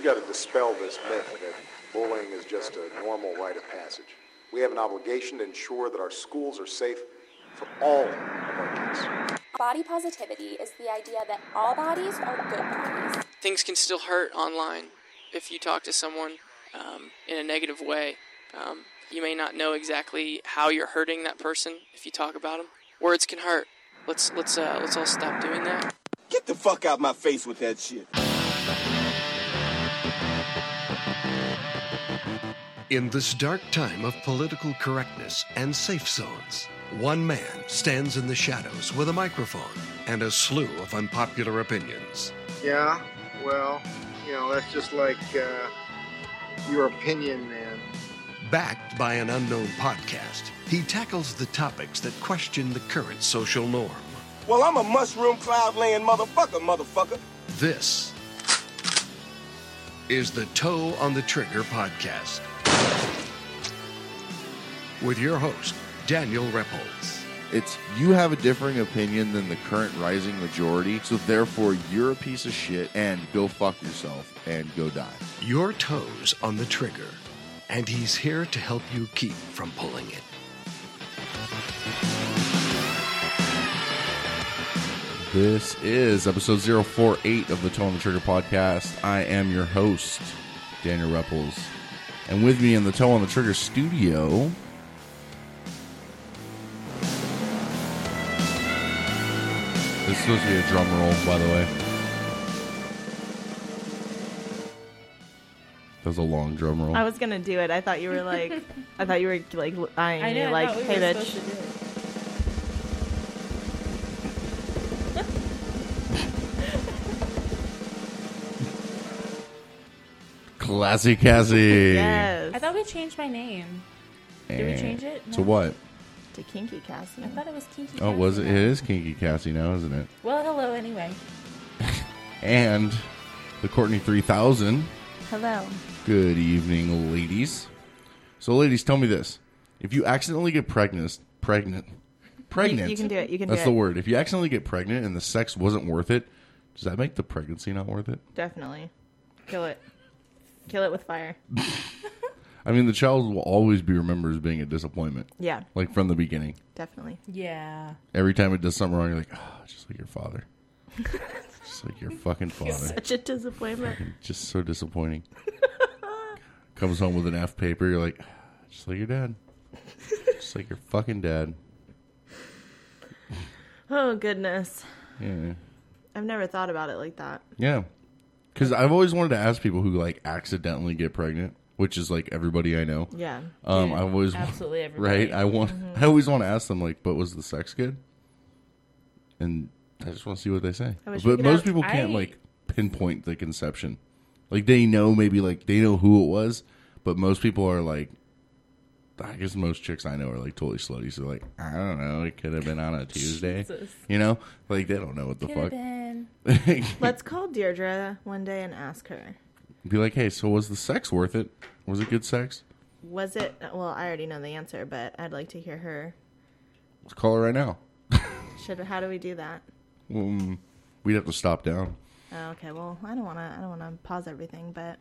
we've got to dispel this myth that bullying is just a normal rite of passage. We have an obligation to ensure that our schools are safe for all of our kids. Body positivity is the idea that all bodies are good bodies. Things can still hurt online if you talk to someone um, in a negative way. Um, you may not know exactly how you're hurting that person if you talk about them. Words can hurt. Let's let's uh, let's all stop doing that. Get the fuck out my face with that shit. In this dark time of political correctness and safe zones, one man stands in the shadows with a microphone and a slew of unpopular opinions. Yeah, well, you know, that's just like uh, your opinion, man. Backed by an unknown podcast, he tackles the topics that question the current social norm. Well, I'm a mushroom cloud laying motherfucker, motherfucker. This is the Toe on the Trigger podcast with your host, Daniel Repples. It's you have a differing opinion than the current rising majority, so therefore you're a piece of shit and go fuck yourself and go die. Your toes on the trigger, and he's here to help you keep from pulling it. This is episode 048 of the Toe on the Trigger podcast. I am your host, Daniel Repples. And with me in the Toe on the Trigger studio, this is supposed to be a drum roll, by the way. That was a long drum roll. I was gonna do it. I thought you were like, I thought you were like eyeing I me, know. like, thought we hey, were bitch. to do it. Classy Cassie. Yes. I thought we changed my name. Did we change it? To what? To Kinky Cassie. I thought it was Kinky. Cassie. Oh, was it? Cassie. It is Kinky Cassie now, isn't it? Well, hello anyway. And the Courtney 3000. Hello. Good evening, ladies. So, ladies, tell me this: if you accidentally get pregnant, pregnant, pregnant, you can do it, you can do it. That's the it. word. If you accidentally get pregnant and the sex wasn't worth it, does that make the pregnancy not worth it? Definitely. Kill it. Kill it with fire. I mean, the child will always be remembered as being a disappointment, Yeah, like from the beginning. definitely. Yeah. Every time it does something wrong, you're like, oh, just like your father, just like your fucking father. Such a disappointment. just so disappointing. Comes home with an F paper. You're like, just like your dad. Just like your fucking dad. Oh goodness. Yeah. I've never thought about it like that. Yeah. Because I've always wanted to ask people who like accidentally get pregnant, which is like everybody I know. Yeah. Um, Dude, I always absolutely everybody. right. I want. I always want to ask them like, but was the sex good? And I just want to see what they say. I wish we But most have- people can't I- like pinpoint the conception. Like they know maybe like they know who it was, but most people are like. I guess most chicks I know are like totally slutty. So like I don't know. It could have been on a Tuesday. Jesus. You know, like they don't know what the Could have fuck. been. Let's call Deirdre one day and ask her. Be like, hey, so was the sex worth it? Was it good sex? Was it? Well, I already know the answer, but I'd like to hear her. Let's call her right now. Should how do we do that? Um, we'd have to stop down. Oh, okay. Well, I don't want to. I don't want to pause everything, but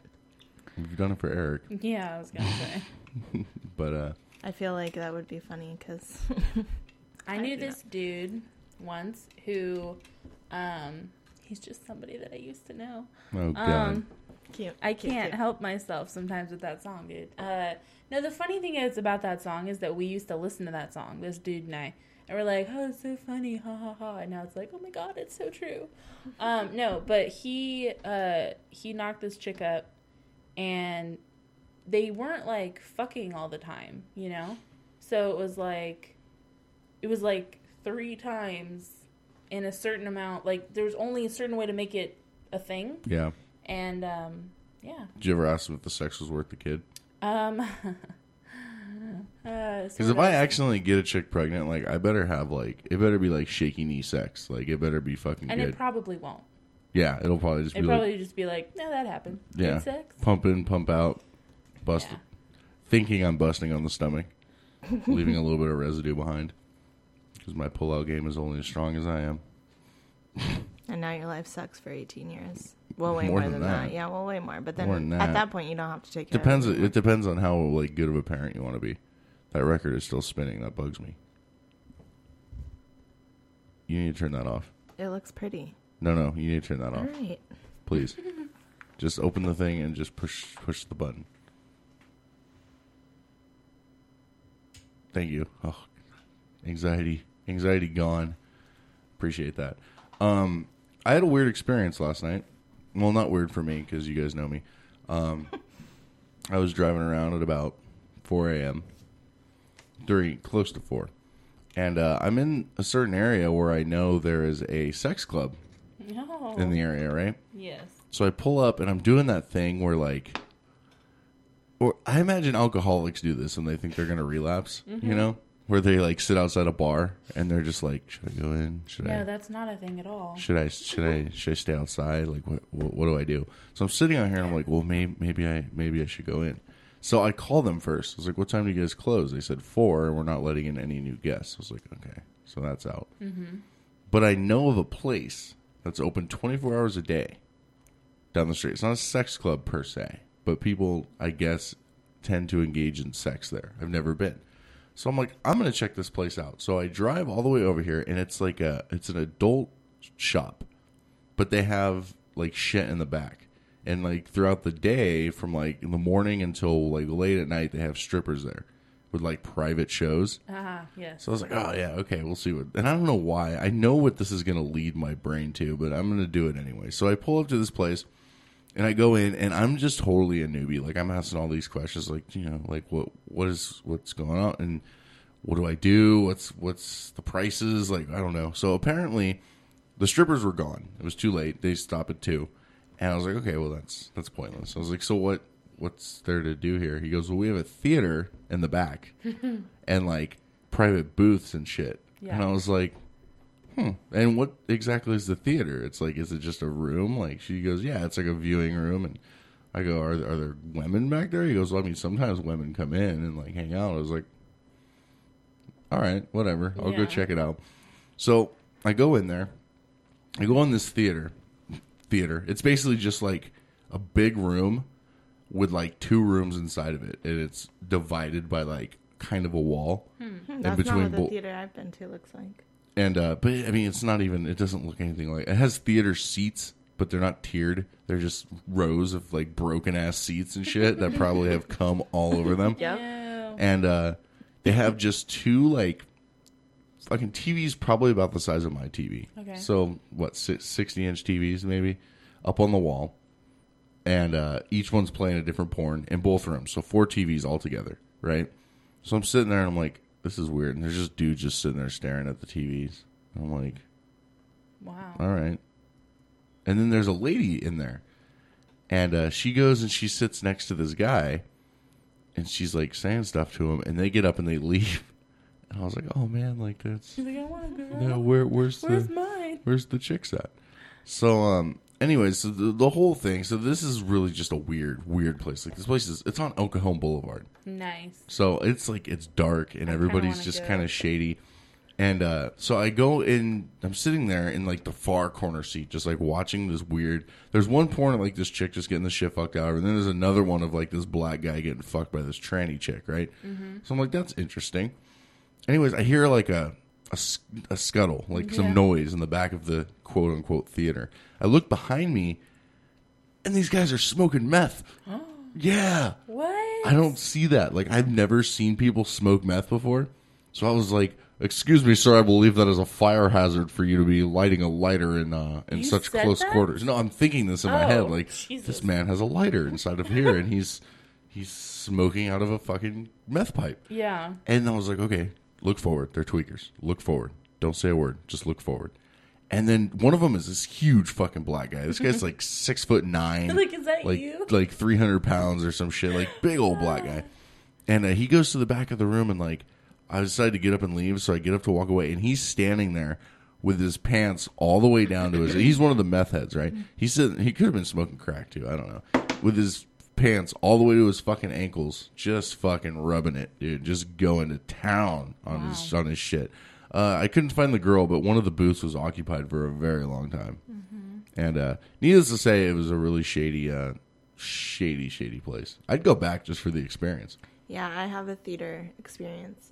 We've done it for Eric, Yeah, I was gonna say. but uh, I feel like that would be funny because I knew this dude once who, um, he's just somebody that I used to know. oh god, Um, cute. I cute, can't cute. help myself sometimes with that song, dude. Uh, no, the funny thing is about that song is that we used to listen to that song, this dude and I, and we're like, "Oh, it's so funny, ha ha ha!" And now it's like, "Oh my god, it's so true." Um, no, but he uh, he knocked this chick up, and they weren't like fucking all the time, you know. So it was like, it was like three times in a certain amount. Like there was only a certain way to make it a thing, yeah. And um, yeah. Did you ever ask if the sex was worth the kid? Um, uh, Because if I accidentally get a chick pregnant, like I better have like it better be like shaky knee sex. Like it better be fucking and good. it probably won't. yeah, it'll probably just It be probably like just be like, no, that happened. yeah, pump in, pump out, bust. Yeah. Thinking I'm busting on the stomach, leaving a little bit of residue behind. Because my pull-out game is only as strong as I am. And now your life sucks for 18 years. Well, way More more, than than, that. that. Yeah, well, way more. But then than at that. that point, you don't have to take care Depends. of it. It depends on how like good of a parent you want to be. That record is still spinning. That bugs me. You need to turn that off. It looks pretty. No, no, you need to turn that All off, right. please. just open the thing and just push push the button. Thank you. Oh, anxiety, anxiety gone. Appreciate that. Um, I had a weird experience last night. Well, not weird for me because you guys know me. Um, I was driving around at about 4 a.m. during close to 4, and uh, I'm in a certain area where I know there is a sex club No. in the area, right? Yes. So I pull up and I'm doing that thing where like or I imagine alcoholics do this and they think they're gonna relapse, you know? Where they like sit outside a bar and they're just like, Should I go in? Should No, I that's not a thing at all. should I should I should I stay outside? Like what what, what do I do? So I'm sitting out here and I'm like, Well maybe maybe I maybe I should go in. So I call them first. I was like, What time do you guys close? They said four and we're not letting in any new guests. I was like, Okay. So that's out. Mm-hmm. But I know of a place that's open 24 hours a day down the street. It's not a sex club per se, but people, I guess, tend to engage in sex there. I've never been. So I'm like, I'm going to check this place out. So I drive all the way over here, and it's like a, it's an adult shop, but they have like shit in the back. And like throughout the day, from like in the morning until like late at night, they have strippers there with like private shows. Ah, yes. So I was like, oh yeah, okay, we'll see what. And I don't know why. I know what this is going to lead my brain to, but I'm going to do it anyway. So I pull up to this place, and I go in, and I'm just totally a newbie. Like I'm asking all these questions, like you know, like what what is what's going on, and what do I do? What's what's the prices? Like I don't know. So apparently, the strippers were gone. It was too late. They stopped at two, and I was like, okay, well that's that's pointless. I was like, so what? What's there to do here? He goes, well, we have a theater in the back, and like private booths and shit. Yeah. And I was like, hmm. And what exactly is the theater? It's like, is it just a room? Like she goes, yeah, it's like a viewing room. And I go, are are there women back there? He goes, well, I mean, sometimes women come in and like hang out. I was like, all right, whatever. I'll go check it out. So I go in there. I go in this theater. Theater. It's basically just like a big room with like two rooms inside of it, and it's divided by like kind of a wall. Hmm, That's between not what the bo- theater I've been to looks like. And uh, but I mean, it's not even. It doesn't look anything like. It has theater seats, but they're not tiered. They're just rows of like broken ass seats and shit that probably have cum all over them. Yeah. And uh, they have just two like fucking TVs, probably about the size of my TV. Okay. So what, sixty inch TVs maybe, up on the wall, and uh, each one's playing a different porn in both rooms. So four TVs all together, right? So I'm sitting there and I'm like, this is weird. And there's just dudes just sitting there staring at the TVs. I'm like, Wow. all right. And then there's a lady in there. And uh, she goes and she sits next to this guy. And she's like saying stuff to him. And they get up and they leave. And I was like, oh man, like that's. She's like, I want a girl. Yeah, where, where's, Where's the. mine? Where's the chicks at? So, um, anyways, so the, the whole thing. So this is really just a weird, weird place. Like this place is, it's on Cajon Boulevard. Nice. So it's like it's dark and everybody's wanna just kind of shady. And uh, so I go in. I'm sitting there in like the far corner seat, just like watching this weird. There's one porn of like this chick just getting the shit fucked out and then there's another one of like this black guy getting fucked by this tranny chick, right? So I'm like, that's interesting. Anyways, I hear like a a, a scuttle, like some noise in the back of the quote unquote theater. I look behind me, and these guys are smoking meth. Oh. yeah. What? I don't see that. Like I've never seen people smoke meth before. So I was like, "Excuse me, sir. I believe that is a fire hazard for you to be lighting a lighter in uh, in You such close that? quarters." No, I'm thinking this in my Oh, head. Like Jesus. this man has a lighter inside of here, and he's he's smoking out of a fucking meth pipe. Yeah. And I was like, "Okay, look forward. They're tweakers. Look forward. Don't say a word. Just look forward." And then one of them is this huge fucking black guy. This guy's like six foot nine, Like, is that like you? like three hundred pounds or some shit, like big old black guy. And uh, he goes to the back of the room and like I decided to get up and leave, so I get up to walk away, and he's standing there with his pants all the way down to his. He's one of the meth heads, right? He said he could have been smoking crack too. I don't know. With his pants all the way to his fucking ankles, just fucking rubbing it, dude. Just going to town on his on his shit. Uh, I couldn't find the girl, but one of the booths was occupied for a very long time. And uh, needless to say, it was a really shady, uh, shady, shady place. I'd go back just for the experience. Yeah, I have a theater experience.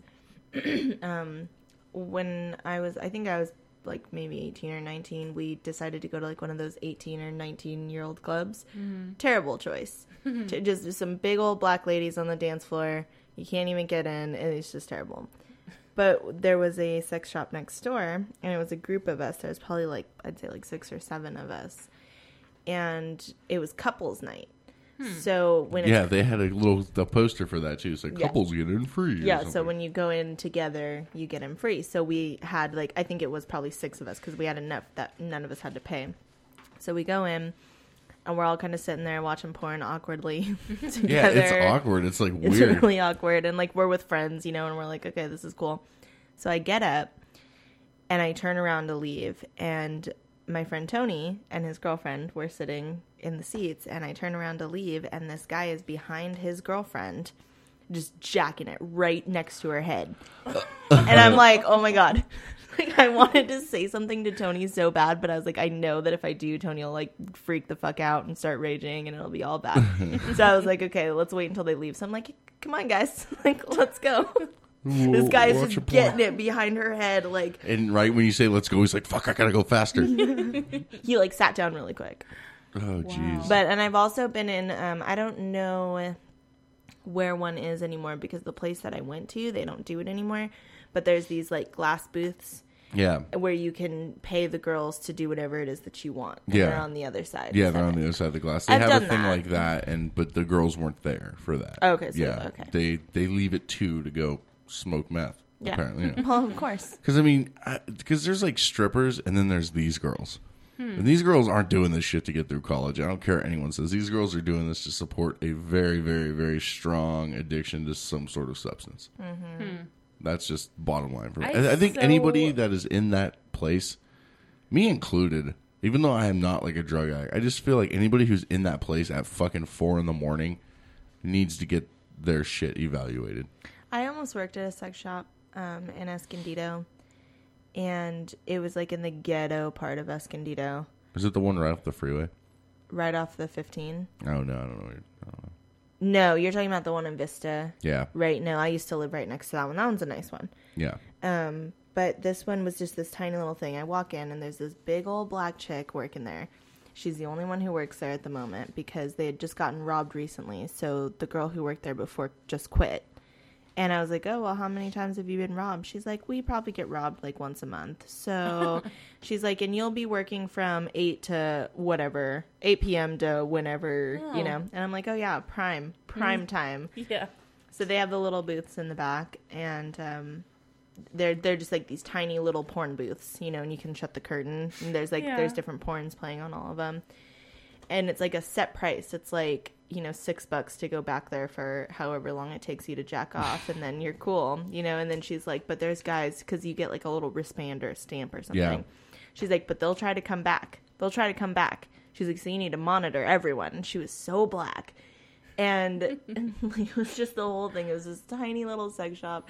um, when I was, I think I was like maybe 18 or 19, we decided to go to like one of those 18 or 19 year old clubs. Mm-hmm. Terrible choice. To- just some big old black ladies on the dance floor. You can't even get in, and it's just terrible. But there was a sex shop next door, and it was a group of us. There was probably like, I'd say like six or seven of us. And it was couples night. Hmm. So when it Yeah, they had a little a poster for that too. It's like Yeah. couples get in free. Yeah, so when you go in together, you get them free. So we had like I think it was probably six of us because we had enough that none of us had to pay. So we go in, and we're all kind of sitting there watching porn awkwardly together. yeah, it's awkward. It's like It's weird. really awkward, and like we're with friends, you know, and we're like, okay, this is cool. So I get up, and I turn around to leave, and my friend Tony and his girlfriend were sitting in the seats, and I turn around to leave, and this guy is behind his girlfriend, just jacking it right next to her head, uh, and I'm uh-huh. like, oh my god. Like I wanted to say something to Tony so bad, but I was like, I know that if I do, Tony will like freak the fuck out and start raging, and it'll be all bad. so I was like, okay, let's wait until they leave. So I'm like, come on, guys, like let's go. this guy is just getting it behind her head, like And right when you say let's go, he's like, "Fuck, I gotta go faster." he like sat down really quick. Oh, jeez. But and I've also been in um I don't know where one is anymore because the place that I went to, they don't do it anymore. But there's these like glass booths Yeah, where you can pay the girls to do whatever it is that you want. And Yeah. They're on the other side. yeah, they're on the other side of the glass. They I've have a thing that. like that, and but the girls weren't there for that. Okay, so- yeah, okay. they they leave it two to go smoke meth. Yeah. Apparently, Well, of course. because I mean, because there's like strippers, and then there's these girls. Hmm. And these girls aren't doing this shit to get through college. I don't care what anyone says. These girls are doing this to support a very, very, very strong addiction to some sort of substance. That's just bottom line for me. I I, I think so- anybody that is in that place, me included, even though I am not like a drug addict, I just feel like anybody who's in that place at fucking four in the morning needs to get their shit evaluated. I almost worked at a sex shop um, in Escondido, and it was like in the ghetto part of Escondido, Is it the one right off the freeway? right off the 15. Oh no, I don't know. I don't know. No, you're talking about the one in Vista. Yeah, Right. No, I used to live right next to that one. That one's a nice one. yeah. Um, but this one was just this tiny little thing. I walk in and there's this big old black chick working there. She's the only one who works there at the moment because they had just gotten robbed recently. So the girl who worked there before just quit. And I was like, "Oh, well, how many times have you been robbed?" She's like, "We probably get robbed like once a month." So she's like, "And you'll be working from 8 to whatever, 8 p.m. to whenever, Oh. you know." And I'm like, "Oh yeah, prime, prime time." Yeah. So they have the little booths in the back, and um, they're they're just like these tiny little porn booths, you know, and you can shut the curtain. And there's like Yeah. there's different porns playing on all of them, and it's like a set price. It's like you know six bucks to go back there for however long it takes you to jack off, and then you're cool, you know. And then she's like, but there's guys because you get like a little wristband or a stamp or something. Yeah. She's like, but they'll try to come back. They'll try to come back. She's like, so you need to monitor everyone. And she was so black and, and like, it was just the whole thing. It was this tiny little sex shop,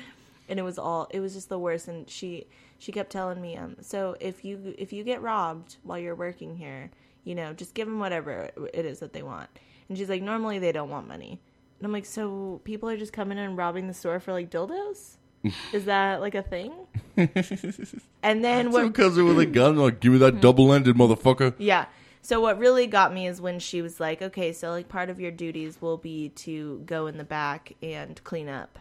and it was all. It was just the worst. And she she kept telling me, um, so if you if you get robbed while you're working here, you know, just give them whatever it is that they want. And she's like, normally they don't want money. And I'm like, so people are just coming in and robbing the store for like dildos? Is that like a thing? and then Some what? cousin with a gun, like, give me that mm-hmm. double-ended motherfucker. Yeah. So what really got me is when she was like, "Okay, so like part of your duties will be to go in the back and clean up."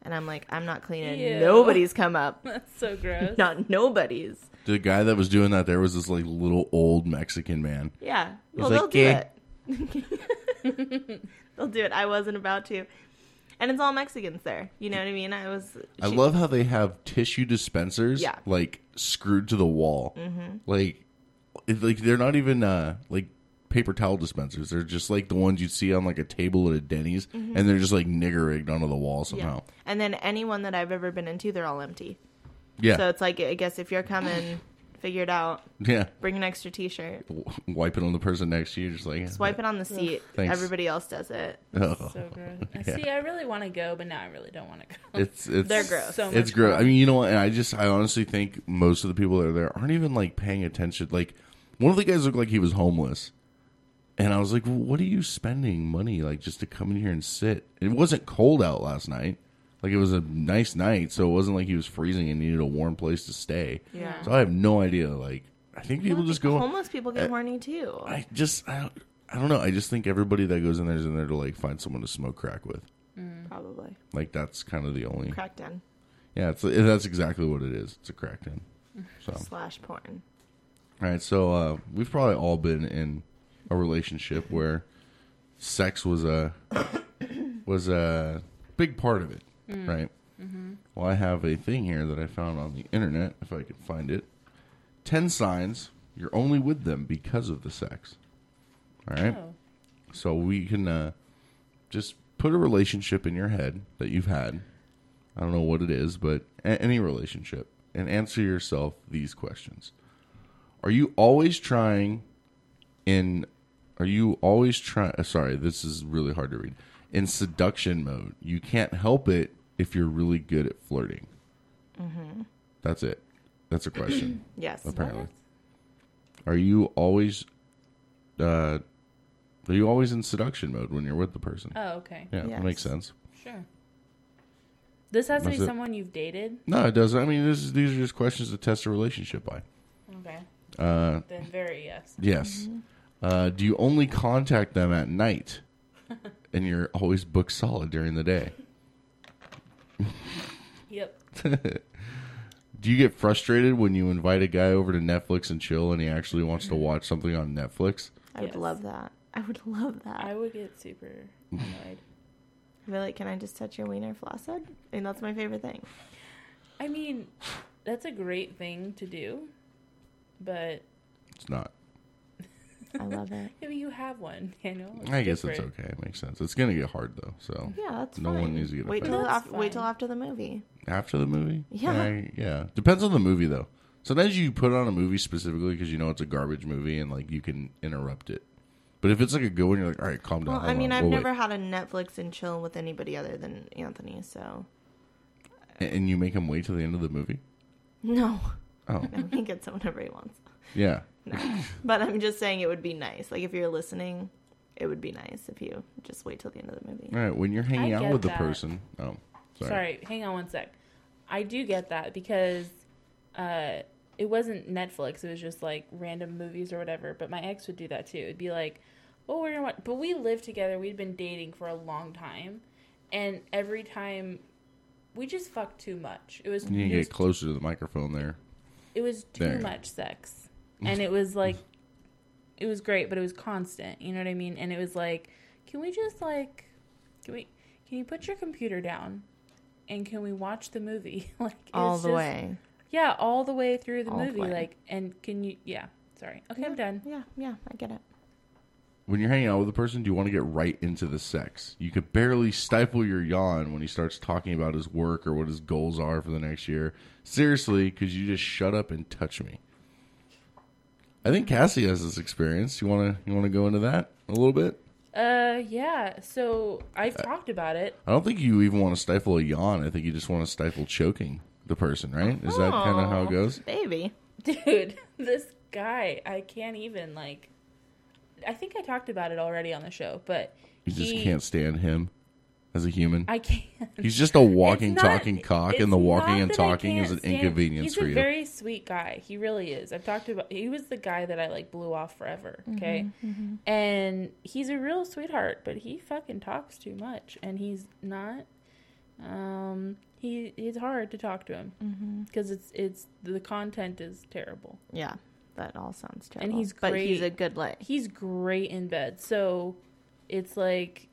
And I'm like, "I'm not cleaning. Ew. Nobody's come up. That's so gross. Not nobody's." The guy that was doing that there was this like little old Mexican man. Yeah. He's Well, like, they'll do "Yeah." it. they'll do it. I wasn't about to. And it's all Mexicans there. You know what I mean? I was. I she- love how they have tissue dispensers, Yeah. like screwed to the wall. Mm-hmm. Like, it, like they're not even uh, like paper towel dispensers. They're just like the ones you'd see on like a table at a Denny's, and they're just like nigger rigged onto the wall Mm-hmm. Yeah. somehow. And then anyone that I've ever been into, they're all empty. Yeah, So it's like, I guess if you're coming, figure it out. yeah. Bring an extra T-shirt. W- Wipe it on the person next to you, just like Swipe it on the seat. Thanks. Everybody else does it. Ugh. Oh. So gross. See, I really want to go, but now I really don't want to go. It's it's They're gross. So it's much gross. I mean, you know what? And I just I honestly think most of the people that are there aren't even like paying attention. Like One of the guys looked like he was homeless. And I was like, well, what are you spending money like just to come in here and sit? It wasn't cold out last night. Like it was a nice night, so it wasn't like he was freezing and needed a warm place to stay. Yeah. So I have no idea. Like I think people Well, just go. Homeless people get horny too. I just I don't, I don't know. I just think everybody that goes in there is in there to like find someone to smoke crack with. Probably Like that's kind of the only. crack den. Yeah, it's that's exactly what it is. It's a crack den. So slash porn. all right, so uh, we've probably all been in a relationship where sex was a was a big part of it, Mm. right? Mm-hmm. Well, I have a thing here that I found on the internet, if I can find it. Ten signs you're only with them because of the sex. All right, Oh. so we can uh, just put a relationship in your head that you've had. I don't know what it is, but a- any relationship, and answer yourself these questions. Are you always trying in are you always trying uh, sorry, this is really hard to read. In seduction mode. You can't help it if you're really good at flirting. Mm-hmm. That's it. That's a question. Yes. apparently. Are you always uh are you always in seduction mode when you're with the person? Oh, okay. yeah, that makes sense. Sure. This has to be it. someone you've dated. No, it doesn't. I mean, this is, these are just questions to test a relationship by. Okay. Uh, Then very yes. Yes. Uh, do you only contact them at night, and you're always booked solid during the day? Yep. Do you get frustrated when you invite a guy over to Netflix and chill, and he actually wants to watch something on Netflix? I would Yes. love that. I would love that. I would get super annoyed. I'd be like, can I just touch your wiener flaccid? And that's my favorite thing. I mean, that's a great thing to do, but It's not. I love it. maybe you have one. You know. It's I guess it's okay. It makes sense. It's gonna get hard though. So Yeah, that's No fine. one needs to get wait offended. till That's after, wait till after the movie. after the movie, Yeah. I- yeah. Depends on the movie though. Sometimes you put on a movie specifically because you know it's a garbage movie and like you can interrupt it. But if it's like a good one, you're like, all right, calm down. Well, I mean, on, I've we'll wait." never had a Netflix and chill with anybody other than Anthony, so And- And you make him wait till the end of the movie. no, Oh, no, he gets it whenever he wants. yeah. But I'm just saying it would be nice. Like if you're listening, it would be nice if you just wait till the end of the movie. All right, when you're hanging I out get with the that. person. Oh, sorry. Sorry, hang on one sec. I do get that because uh, it wasn't Netflix. It was just like random movies or whatever. But my ex would do that too. It'd be like, "Oh, we're gonna watch," but we lived together. We'd been dating for a long time, and every time we just fucked too much. It was You need it to was, get closer to the microphone there. it was too There. much sex, and it was like it was great, but it was constant. You know what I mean? And it was like, can we just like, can we? Can you put your computer down? And can we watch the movie like it All the just- way. Yeah, all the way through the All movie. way. Like, and can you? Yeah, sorry. Okay, I'm done. Yeah, yeah, I get it. When you're hanging out with a person, do you want to get right into the sex? You could barely stifle your yawn when he starts talking about his work or what his goals are for the next year. Seriously, could you just shut up and touch me? I think Cassie has this experience. You want to you want to go into that a little bit? Uh, yeah. So I've talked about it. I don't think you even want to stifle a yawn. I think you just want to stifle choking the person, right? Is that kind of how it goes? baby? Dude, this guy, I can't even like. I think I talked about it already on the show, but You just he- can't stand him as a human. I can't. He's just a walking, not- talking cock, and the walking and talking is an can't stand- inconvenience he's for a you. very sweet guy. He really is. I've talked about. He was the guy that I like blew off forever. Mm-hmm, okay, mm-hmm. and he's a real sweetheart, but he fucking talks too much, and he's not. Um, he it's hard to talk to him mm-hmm. because it's it's the content is terrible. Yeah, that all sounds terrible. And he's but he's a good lay. He's great in bed, so it's like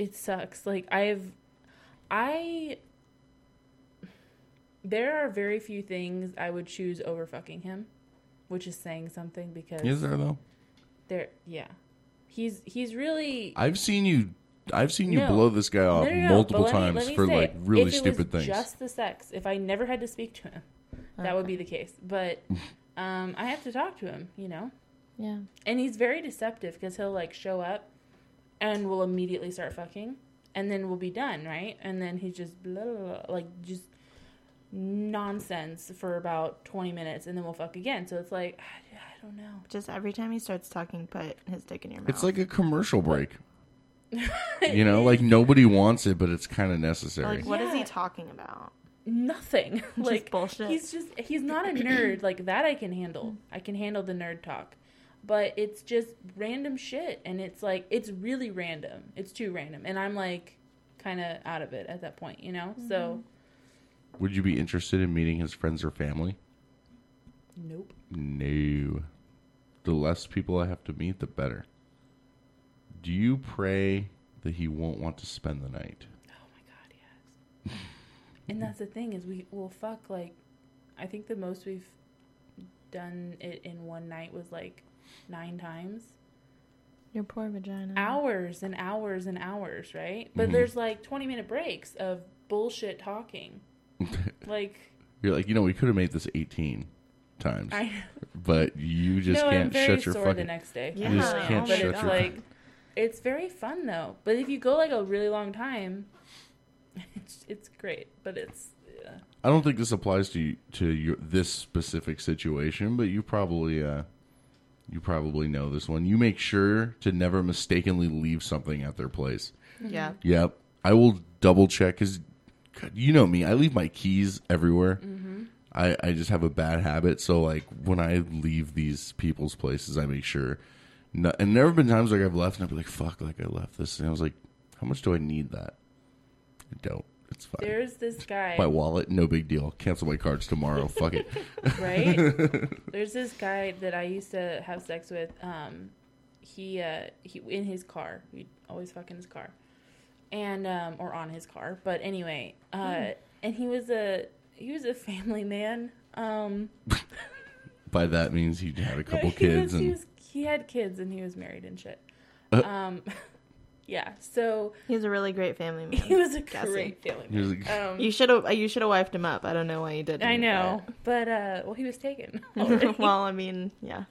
it sucks. Like I've I there are very few things I would choose over fucking him, which is saying something because Is there though? there yeah. He's he's really I've seen you. I've seen you No. blow this guy off No, no, no, multiple but let me- times me for say, like really if it stupid was things. Just the sex. If I never had to speak to him, that would be the case. But um, I have to talk to him, you know. Yeah. And he's very deceptive because he'll like show up and we'll immediately start fucking and then we'll be done, right? And then he just blah, blah, blah, like just nonsense for about 20 minutes and then we'll fuck again. So it's like, I, I don't know. Just every time he starts talking, put his dick in your mouth. It's like a commercial break. you know, like nobody wants it, but it's kind of necessary. Like, what is he talking about? Nothing. like bullshit. He's just he's not a nerd. like that I can handle. I can handle the nerd talk. But it's just random shit and it's like it's really random. It's too random. And I'm like kind of out of it at that point, you know? So mm-hmm. Would you be interested in meeting his friends or family? nope. No. The less people I have to meet, the better. Do you pray that he won't want to spend the night? Oh my god, yes. and that's the thing is we will fuck like I think the most we've done it in one night was like nine times. Your poor vagina. Hours and hours and hours, right? But there's like 20 minute breaks of bullshit talking. like You're like, you know, we could have made this 18 times, I but you just no, I'm can't very shut your sore fucking. the next day. You just can't but shut it's your- like it's very fun though. But if you go like a really long time, it's it's great. But it's yeah. I don't think this applies to you, to your this specific situation, but you probably uh, you probably know this one. You make sure to never mistakenly leave something at their place. Mm-hmm. Yeah. Yep, I will double check because you know me. I leave my keys everywhere. Mm-hmm. I I just have a bad habit. So like when I leave these people's places, I make sure. No, and there have been times like I've left and I'd be like, "Fuck!" Like I left this, and I was like, "How much do I need that?" I don't. It's fine. There's this guy. my wallet, no big deal. Cancel my cards tomorrow. Fuck it. right? There's this guy that I used to have sex with. Um, he uh, he in his car. We always fuck in his car, and um, or on his car. But anyway, uh, and he was a he was a family man. Um, By that means he had a couple he kids was- he, and was, he had kids and he was married and shit. Uh. Um, yeah. So He's a really great family man. he was a Guessing. great family man. like, Um, You should have. You should have wifed him up. I don't know why you didn't. I know, but uh, well, he was taken. well, I mean, yeah.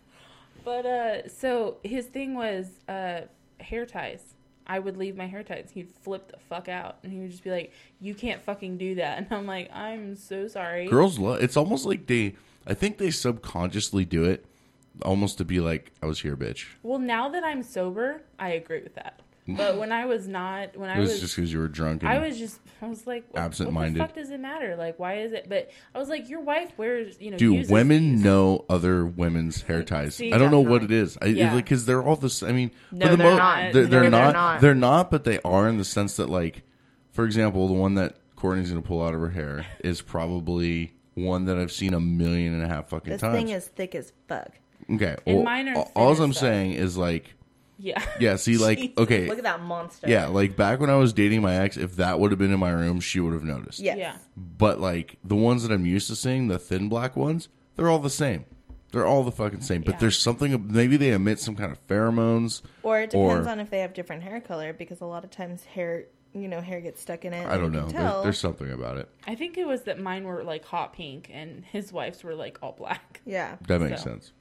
But uh so his thing was uh hair ties. I would leave my hair ties. He'd flip the fuck out and he would just be like, You can't fucking do that and I'm like, I'm so sorry. girls love. It's almost like they. I think they subconsciously do it, almost to be like, "I was here, bitch." Well now that I'm sober, I agree with that. But when I was not when It I was, was just because you were drunk. I was just I was like what, Absent-minded. What the fuck does it matter? Like why is it but I was like, Your wife wears you know Do women these." know other women's hair ties? See, I don't know what it is. I, Yeah. because they're all the. I mean, No, for the they're mo- not. They're, No, they're they're not. not. They're not. But they are in the sense that, like, for example, the one that Courtney's going to pull out of her hair is probably one that I've seen a million and a half fucking This times. thing is thick as fuck. Okay. Well, mine are all- thin I'm fuck. saying is like, Yeah. yeah. See, like, Jesus. okay, Look at that monster. yeah, like back when I was dating my ex, if that would have been in my room, she would have noticed. Yes. Yeah. But like the ones that I'm used to seeing, the thin black ones, they're all the same. They're all the fucking same. But Yeah. there's something. Maybe they emit some kind of pheromones. Or it depends Or- on if they have different hair color because a lot of times hair, you know, hair gets stuck in it. I don't and you know. can There, tell. there's something about it. I think it was that mine were like hot pink and his wife's were like all black. Yeah. That makes So. sense.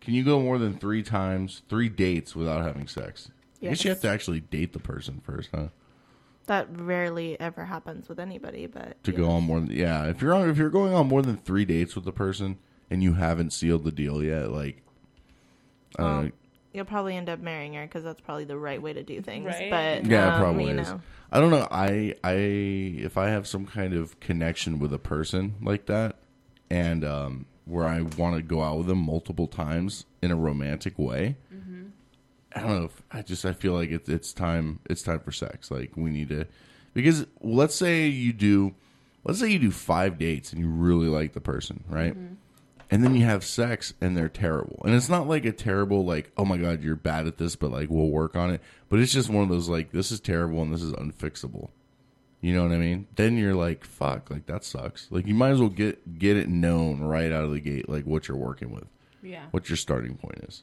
Can you go more than three times, three dates without having sex? I guess you have to actually date the person first, huh? That rarely ever happens with anybody, but To go on more than yeah. If you're on, if you're going on more than three dates with the person and you haven't sealed the deal yet, like, I don't Well, know, you'll probably end up marrying her because that's probably the right way to do things. Right. But Yeah, um, probably you is. I don't know. I I if I have some kind of connection with a person like that, and um, where I want to go out with them multiple times in a romantic way, mm-hmm. I don't know. If, I just I feel like it's it's time it's time for sex. Like we need to because let's say you do let's say you do five dates and you really like the person, right? Mm-hmm. and then you have sex and they're terrible. And it's not like a terrible like, oh my god, you're bad at this, but like we'll work on it. But it's just one of those like this is terrible and this is unfixable. You know what I mean? Then you're like, fuck, like that sucks. Like you might as well get get it known right out of the gate, like what you're working with, Yeah. what your starting point is.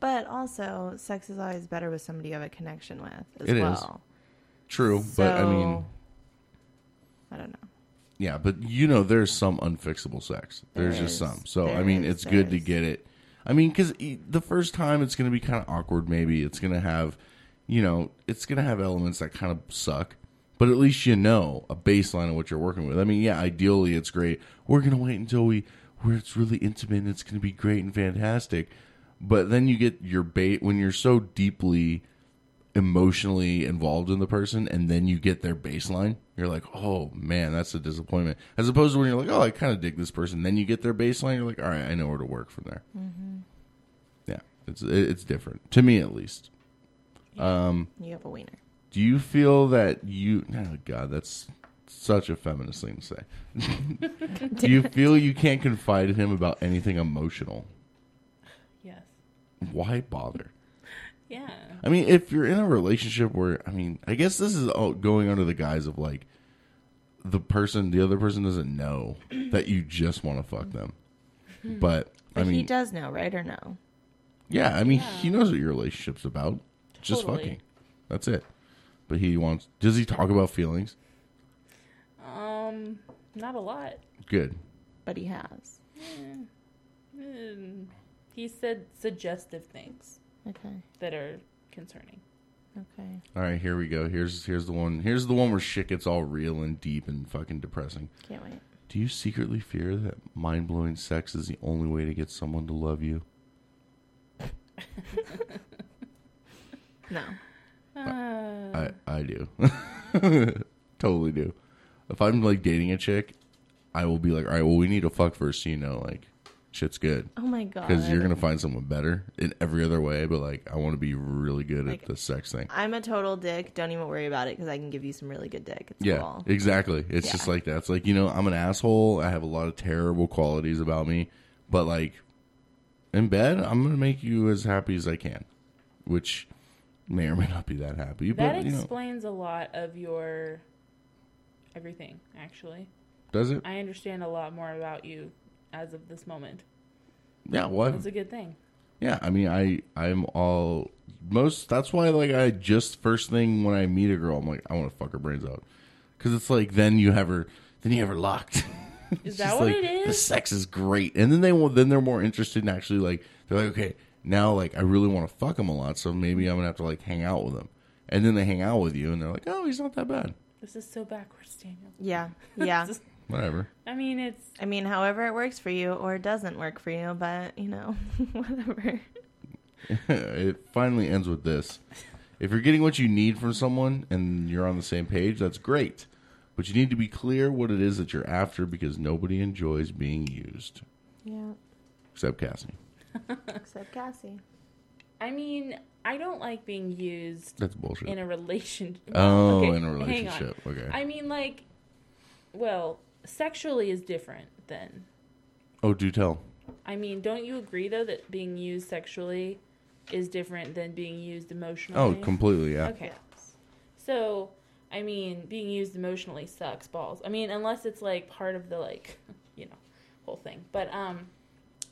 But also, sex is always better with somebody you have a connection with as It is. well. True, but I mean, I don't know. yeah, but you know, there's some unfixable sex. There's There just some. So I mean, is. it's There good to get it. I mean, because the first time it's going to be kind of awkward. Maybe it's going to have, you know, it's going to have elements that kind of suck. But at least you know a baseline of what you're working with. I mean, yeah, ideally it's great. We're gonna wait until we where it's really intimate. and It's gonna be great and fantastic. But then you get your bait when you're so deeply emotionally involved in the person, and then you get their baseline. You're like, oh man, that's a disappointment. As opposed to when you're like, oh, I kind of dig this person. Then you get their baseline. You're like, all right, I know where to work from there. Yeah, it's it's different to me at least. Um, You have a wiener. Do you feel that you? Oh God, that's such a feminist thing to say. do you feel you can't confide in him about anything emotional? Yes. Why bother? Yeah. I mean, if you're in a relationship where, I mean, I guess this is all going under the guise of like the person, the other person doesn't know that you just want to fuck them. But, But I mean, he does know, right or no? yeah, I mean, he knows what your relationship's about. Just fucking. That's it. But he wants. Does he talk about feelings? Um, not a lot. Good. But he has. Mm, He said suggestive things Okay. that are concerning. Okay. All right, here we go. Here's here's the one. Here's the one where shit gets all real and deep and fucking depressing. Can't wait. Do you secretly fear that mind blowing sex is the only way to get someone to love you? No. Uh, I I do. totally do. If I'm like dating a chick, I will be like, all right, well, we need to fuck first, so you know, like, shit's good. Oh my god. Because you're gonna find someone better in every other way, but like, I want to be really good Like- at the sex thing. I'm a total dick. Don't even worry about it because I can give you some really good dick. It's Yeah, cool. exactly. It's Yeah. just like that. It's like you know, I'm an asshole. I have a lot of terrible qualities about me, but like in bed, I'm gonna make you as happy as I can, which may or may not be that happy. that but you know, explains a lot of your everything, actually. does it? I understand a lot more about you as of this moment. Yeah. What? That's a good thing. Yeah, I mean, I I'm all most. That's why, like, I just first thing when I meet a girl, I'm like, I want to fuck her brains out, because it's like then you have her, then you have her locked. Is that what like, it The sex is great, and then they will. Then they're more interested in actually like they're like, okay, now like I really want to fuck him a lot, so maybe I'm gonna have to like hang out with him, and then they hang out with you, and they're like, oh, he's not that bad. This is so backwards, Daniel. Yeah. Yeah. Whatever. I mean, it's I mean, however it works for you or doesn't work for you, but you know, whatever. it finally ends with this. If you're getting what you need from someone and you're on the same page, that's great. But you need to be clear what it is that you're after because nobody enjoys being used. Yeah. Except Cassie. Except Cassie. I mean, I don't like being used That's bullshit. in a relationship. Oh, Okay, in a hang on. relationship. Okay. I mean, like, well, sexually is different than. oh, do tell. I mean, don't you agree though that being used sexually is different than being used emotionally? Oh, completely, yeah. Okay. So, I mean, being used emotionally sucks balls. I mean, unless it's like part of the like, you know, whole thing. But um,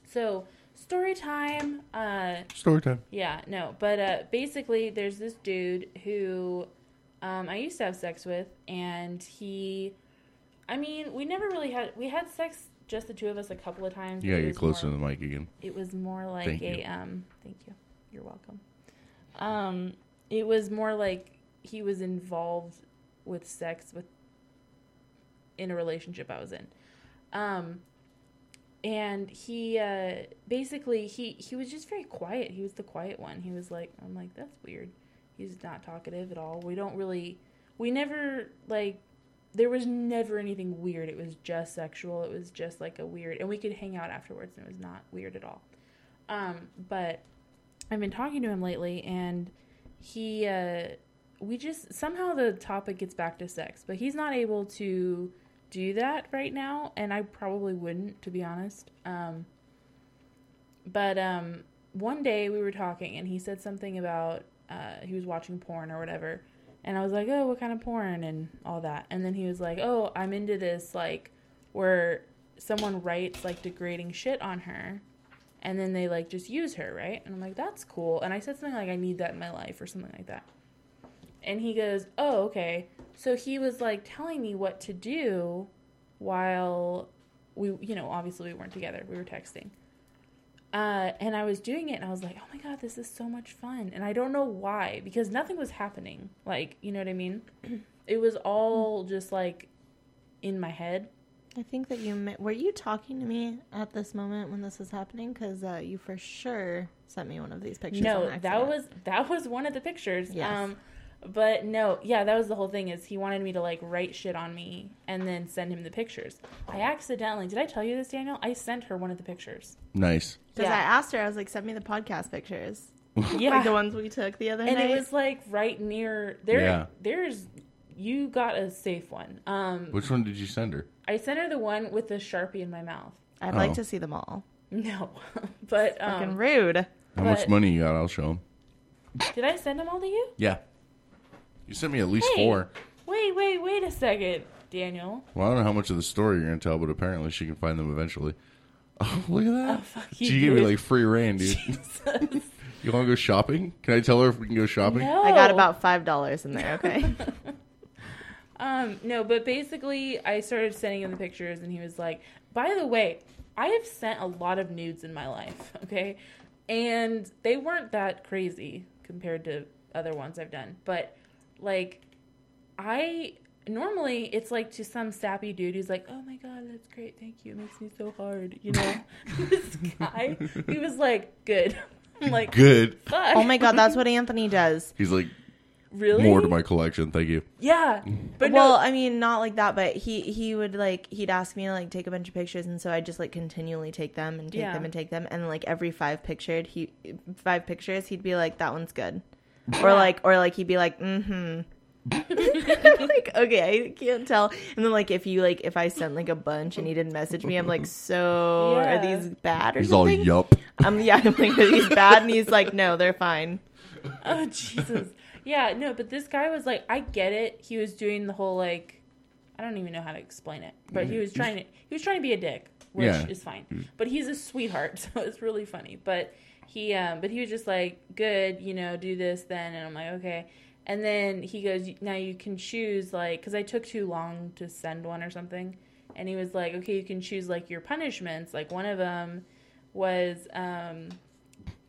so story time. Uh, Story time. yeah, no, but uh, basically, there's this dude who um, I used to have sex with, and he, I mean, we never really had we had sex just the two of us a couple of times. Yeah, You but get closer more- to the mic again. It was more like Thank a you. um. Thank you. You're welcome. Um, it was more like he was involved with sex with in a relationship I was in. Um, and he uh, basically he he was just very quiet. He was the quiet one. He was like, I'm like, that's weird. He's not talkative at all. We don't really, we never like. There was never anything weird. It was just sexual. It was just like a weird, and we could hang out afterwards, and it was not weird at all. Um, but I've been talking to him lately, and he, uh, we just somehow the topic gets back to sex, but he's not able to do that right now, and I probably wouldn't, to be honest. Um, but um, one day we were talking, and he said something about uh, he was watching porn or whatever, and I was like, "Oh, what kind of porn?" and all that, and then he was like, "Oh, I'm into this like where someone writes like degrading shit on her." And then they like just use her, right? And I'm like, that's cool. And I said something like, I need that in my life or something like that. And he goes, Oh, okay. So he was like telling me what to do while we, you know, obviously we weren't together. We were texting. Uh, and I was doing it and I was like, oh my God, this is so much fun. And I don't know why, because nothing was happening. Like, you know what I mean? it was all just like in my head. I think that you ma- were you talking to me at this moment when this was happening because uh, you for sure sent me one of these pictures. no, that was that was one of the pictures. Yes. Um, but no, yeah, that was the whole thing. Is he wanted me to like write shit on me and then send him the pictures. I accidentally did I tell you this, Daniel? I sent her one of the pictures. Nice. because yeah. I asked her. I was like, "Send me the podcast pictures." Yeah, like the ones we took the other day. and night. it was like right near there. Yeah. There's you got a safe one. Um, Which one did you send her? I sent her the one with the sharpie in my mouth. I'd like Oh. to see them all. No, but Fucking um, rude. How much money you got? I'll show him. did I send them all to you? Yeah. You sent me at least Hey. four. Wait, wait, wait a second, Daniel. Well, I don't know how much of the story you're gonna tell, but apparently she can find them eventually. Oh, look at that! fuck you, she gave me dude. like free reign, dude. you want to go shopping? Can I tell her if we can go shopping? No, I got about five dollars in there. Okay. Um, no, but basically, I started sending him the pictures, and he was like, "By the way, I have sent a lot of nudes in my life, okay, and they weren't that crazy compared to other ones I've done, but like, I normally it's like to some sappy dude who's like, "Oh my god, that's great, thank you, it makes me so hard," you know. this guy, he was like, "Good." I'm like, Good. "Fuck." oh my god, that's what Anthony does. He's like really? more to my collection. Thank you. Yeah, but well, no, I mean, not like that, but he he would like he'd ask me to like take a bunch of pictures, and so I just like continually take them and take Yeah. them and take them, and like every five pictured he five pictures, he'd be like, "That one's good," or like or like he'd be like, "Mm-hmm." like okay, I can't tell. And then like if you like if I sent like a bunch and he didn't message me, I'm like, so Yeah. are these bad or He's all something? yup. Um, yeah, I'm like, are these bad? And he's like, no, they're fine. Oh Jesus. Yeah, no, but this guy was like, I get it. He was doing the whole like, I don't even know how to explain it, but he was trying to he was trying to be a dick, which Yeah. is fine. But he's a sweetheart, so it's really funny. But he, um, but he was just like, good, you know, do this then, and I'm like, okay. And then he goes, now you can choose like, because I took too long to send one or something, and he was like, okay, you can choose like your punishments. Like one of them was, um,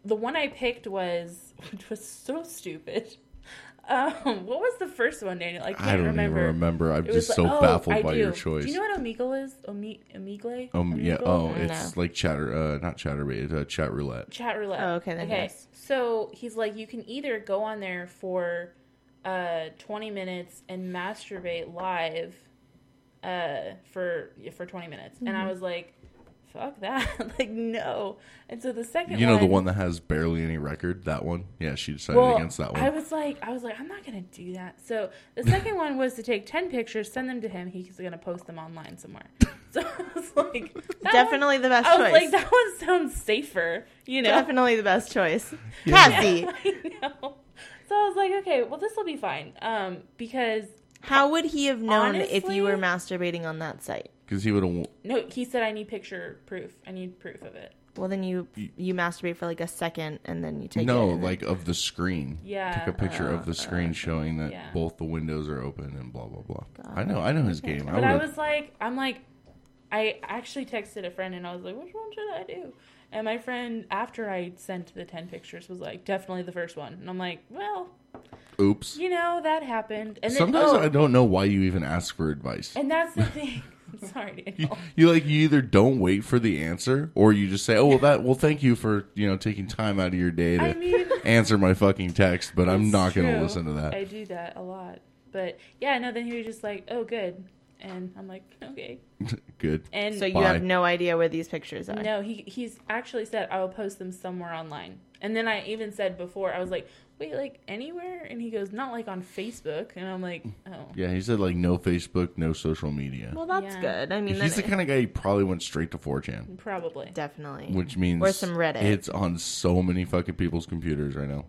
the one I picked was which was so stupid. Um, what was the first one, Daniel? I can't I don't remember. even remember. I'm It was just so like- oh, baffled I by do. your choice. Do you know what Omegle is? Ome- Omegle? um, yeah. Omegle? Oh, No. it's like chatter. Uh, not Chaturbate. It's uh, chat roulette. Chat roulette. Oh, okay, then okay. yes. So he's like, you can either go on there for uh, 20 minutes and masturbate live uh, for for 20 minutes, and Mm-hmm. I was like, fuck that, like no. And so the second You know one, the one that has barely any record. That one. Yeah, she decided well, against that one. I was like, I was like, I'm not gonna do that. So the second one was to take ten pictures, send them to him. He's gonna post them online somewhere. So I was like, Definitely one- the best I was choice. like, that one sounds safer, you know. Definitely the best choice. Cassie, I know. So I was like, okay, well, this will be fine. Um, because how would he have known if you were masturbating on that site? Because he would have. no, he said I need picture proof. I need proof of it. Well, then you you masturbate for like a second and then you take No, it. and then- like of the screen. Yeah, Take a picture of the uh, screen uh, showing that yeah. both the windows are open and blah blah blah. I know. I know his game. I But I would've- was like, I'm like, I actually texted a friend and I was like, which one should I do? And my friend, after I sent the 10 pictures, was like, definitely the first one. And I'm like, well, Oops. you know, that happened. And then, Sometimes oh, I don't know why you even ask for advice. And that's the thing. I'm sorry, You, Daniel. you like you either don't wait for the answer or you just say, "Oh well, that well, thank you for you know taking time out of your day to I mean, answer my fucking text, but I'm It's not going to listen to that." I do that a lot. But yeah, no, then he was just like, oh, good. And I'm like, okay. Good. And so you Bye. have no idea where these pictures are. no, he he's actually said I will post them somewhere online. And then I even said before, I was like, wait, like anywhere? And he goes, not like on Facebook. And I'm like, mm. oh. Yeah, he said like no Facebook, no social media. Well, that's Yeah. good. I mean, He's the then kind of guy who probably went straight to 4chan, Probably. definitely. which means Or some Reddit. It's on so many fucking people's computers right now.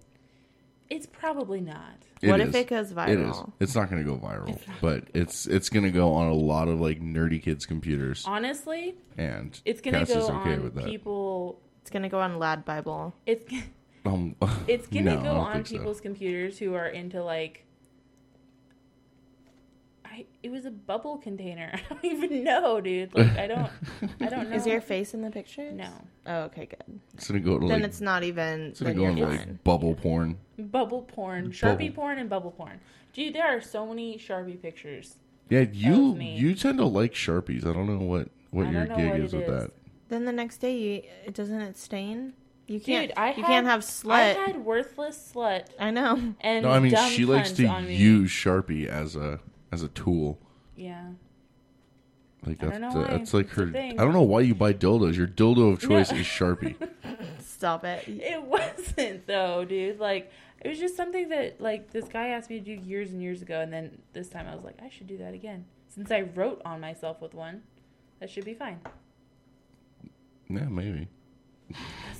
It's probably not. What It if is. it goes It is. viral? It's not going to go viral, but it's it's going to go on a lot of like nerdy kids' computers, Honestly, and it's gonna Cass go is okay on with that. people. It's gonna go on Lad Bible. It's Um, it's gonna no, go on think so. people's computers who are into like. I I it was a bubble container. I don't even know, dude. Like I don't I don't know. Is your face in the picture? No. Oh, okay, good. It's gonna go to Then like it's not even. it's gonna go you're into like bubble porn. bubble porn, Bubble. Sharpie porn and bubble porn. Dude, there are so many Sharpie pictures. Yeah, you you tend to like sharpies. I don't know what what I your gig what is with is. that. Then the next day, you, it doesn't it stain? You can't. Dude, I you had, can't have slut. I had worthless slut I know. and No, I mean she likes to use Sharpie as a as a tool. Yeah. Like I that's don't know why. that's like It's a her. thing. I don't know why you buy dildos. Your dildo of choice No. is Sharpie. Stop it. It wasn't though, dude. Like it was just something that like this guy asked me to do years and years ago, and then this time I was like, I should do that again. Since I wrote on myself with one, that should be fine. yeah, maybe.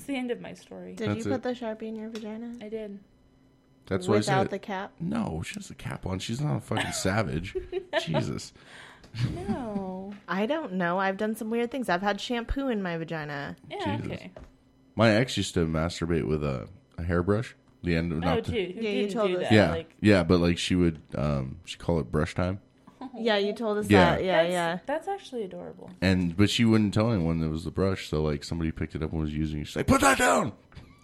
That's the end of my story. Did That's you it. put the sharpie in your vagina I did. That's why I without said the cap? no. She has a cap on. She's not a fucking savage. Jesus. No. I don't know. I've done some weird things. I've had shampoo in my vagina. Yeah. Jesus. Okay. My ex used to masturbate with a, a hairbrush. The end of Oh, not to- dude. Who Yeah, you didn't told do us. that? yeah, Like, yeah, but like she would, um, she call it brush time, Yeah, you told us Yeah. that. Yeah, that's, yeah. That's actually adorable. and but she wouldn't tell anyone it was the brush. So like somebody picked it up and was using it. She's like, "Put that down."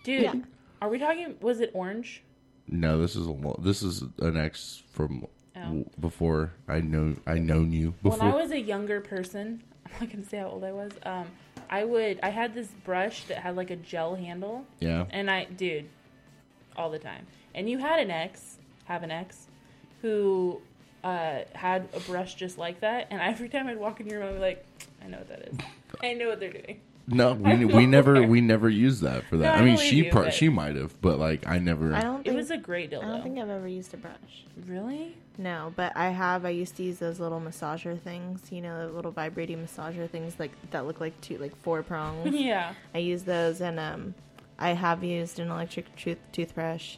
Dude, Yeah. are we talking? Was it orange? No, this is a lo- this is an ex from Oh. w- before I know I known you before. When I was a younger person, I'm not gonna say how old I was. Um, I would. I had this brush that had like a gel handle, yeah, and I, dude, all the time. And you had an ex, have an ex, who uh, had a brush just like that, and every time I'd walk in your room, I'd be like, I know what that is. I know what they're doing. no, we we never we never used that for that. No, I I mean, she you, part she might have, but like I never. I don't It think was a great I don't think I've ever used a brush. really? No, but I have. I used to use those little massager things. You know, the little vibrating massager things like that look like two, like four prongs. Yeah. I use those, and um, I have used an electric tooth toothbrush,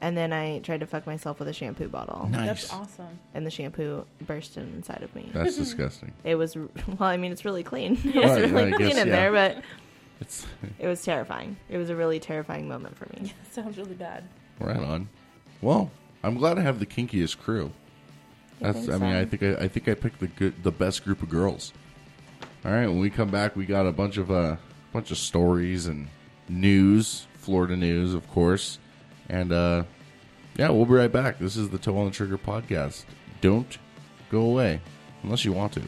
and then I tried to fuck myself with a shampoo bottle, nice. That's awesome. and the shampoo burst inside of me. That's disgusting. It was well, I mean, it's really clean. it's Right, really I clean guess, in yeah. there, but It's it was terrifying. It was a really terrifying moment for me. That sounds really bad. right on. Well, I'm glad I have the kinkiest crew. That's. think I mean, so? I think I, I think I picked the good, the best group of girls. All right, when we come back, we got a bunch of uh, bunch of stories and news, Florida news, of course, and uh, yeah, we'll be right back. This is the Toe on the Trigger podcast. Don't go away unless you want to.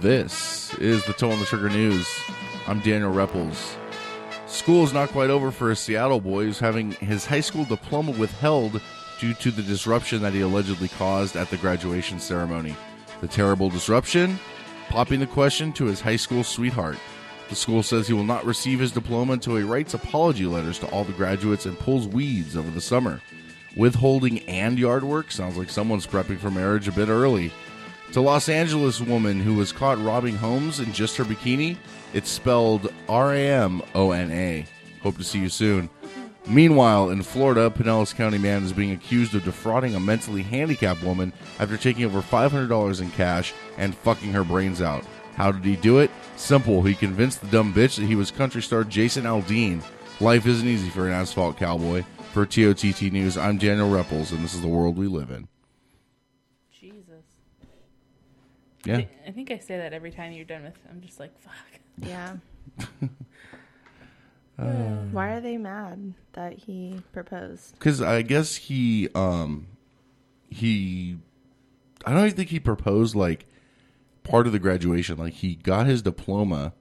This is the Toe on the Trigger News. I'm Daniel Repples. School is not quite over for a Seattle boy who's having his high school diploma withheld due to the disruption that he allegedly caused at the graduation ceremony. The terrible disruption? Popping the question to his high school sweetheart. The school says he will not receive his diploma until he writes apology letters to all the graduates and pulls weeds over the summer. Withholding and yard work sounds like someone's prepping for marriage a bit early. To Los Angeles woman who was caught robbing homes in just her bikini, it's spelled R A M O N A. Hope to see you soon. Meanwhile, in Florida, Pinellas County man is being accused of defrauding a mentally handicapped woman after taking over $500 in cash and fucking her brains out. How did he do it? Simple. He convinced the dumb bitch that he was country star Jason Aldean. Life isn't easy for an asphalt cowboy. For TOTT News, I'm Daniel Repples, and this is the world we live in. Jesus. Yeah. I think I say that every time you're done with. I'm just like, fuck. Yeah. Uh. Why are they mad that he proposed? because I guess he um he I don't even think he proposed like part of the graduation. Like he got his diploma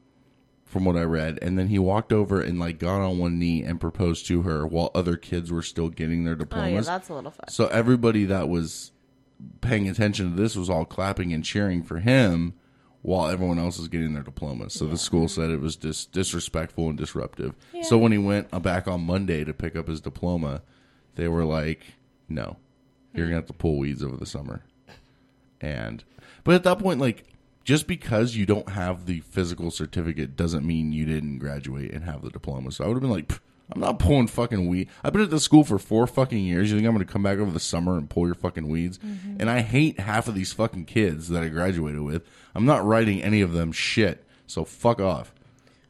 from what I read, and then he walked over and like got on one knee and proposed to her while other kids were still getting their Oh diplomas. yeah, that's a little fun. so everybody that was paying attention to this was all clapping and cheering for him while everyone else is getting their diplomas. So the school said it was dis- disrespectful and disruptive. So when he went uh, back on Monday to pick up his diploma, they were like, "No, you're gonna have to pull weeds over the summer." And but at that point, like just because you don't have the physical certificate doesn't mean you didn't graduate and have the diploma. So I would have been like, "Pff, I'm not pulling fucking weed. I've been at this school for four fucking years. You think I'm going to come back over the summer and pull your fucking weeds? And I hate half of these fucking kids that I graduated with. I'm not writing any of them shit. So fuck off.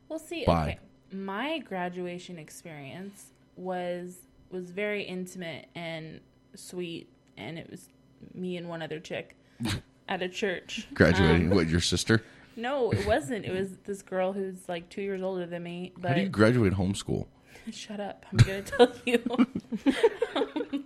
We'll see. Bye. Okay. my graduation experience was was very intimate and sweet, and it was me and one other chick at a church Graduating. Um, what, your sister? no, it wasn't. It was this girl who's like two years older than me. But How do you graduate homeschool? Shut up. I'm going to tell you.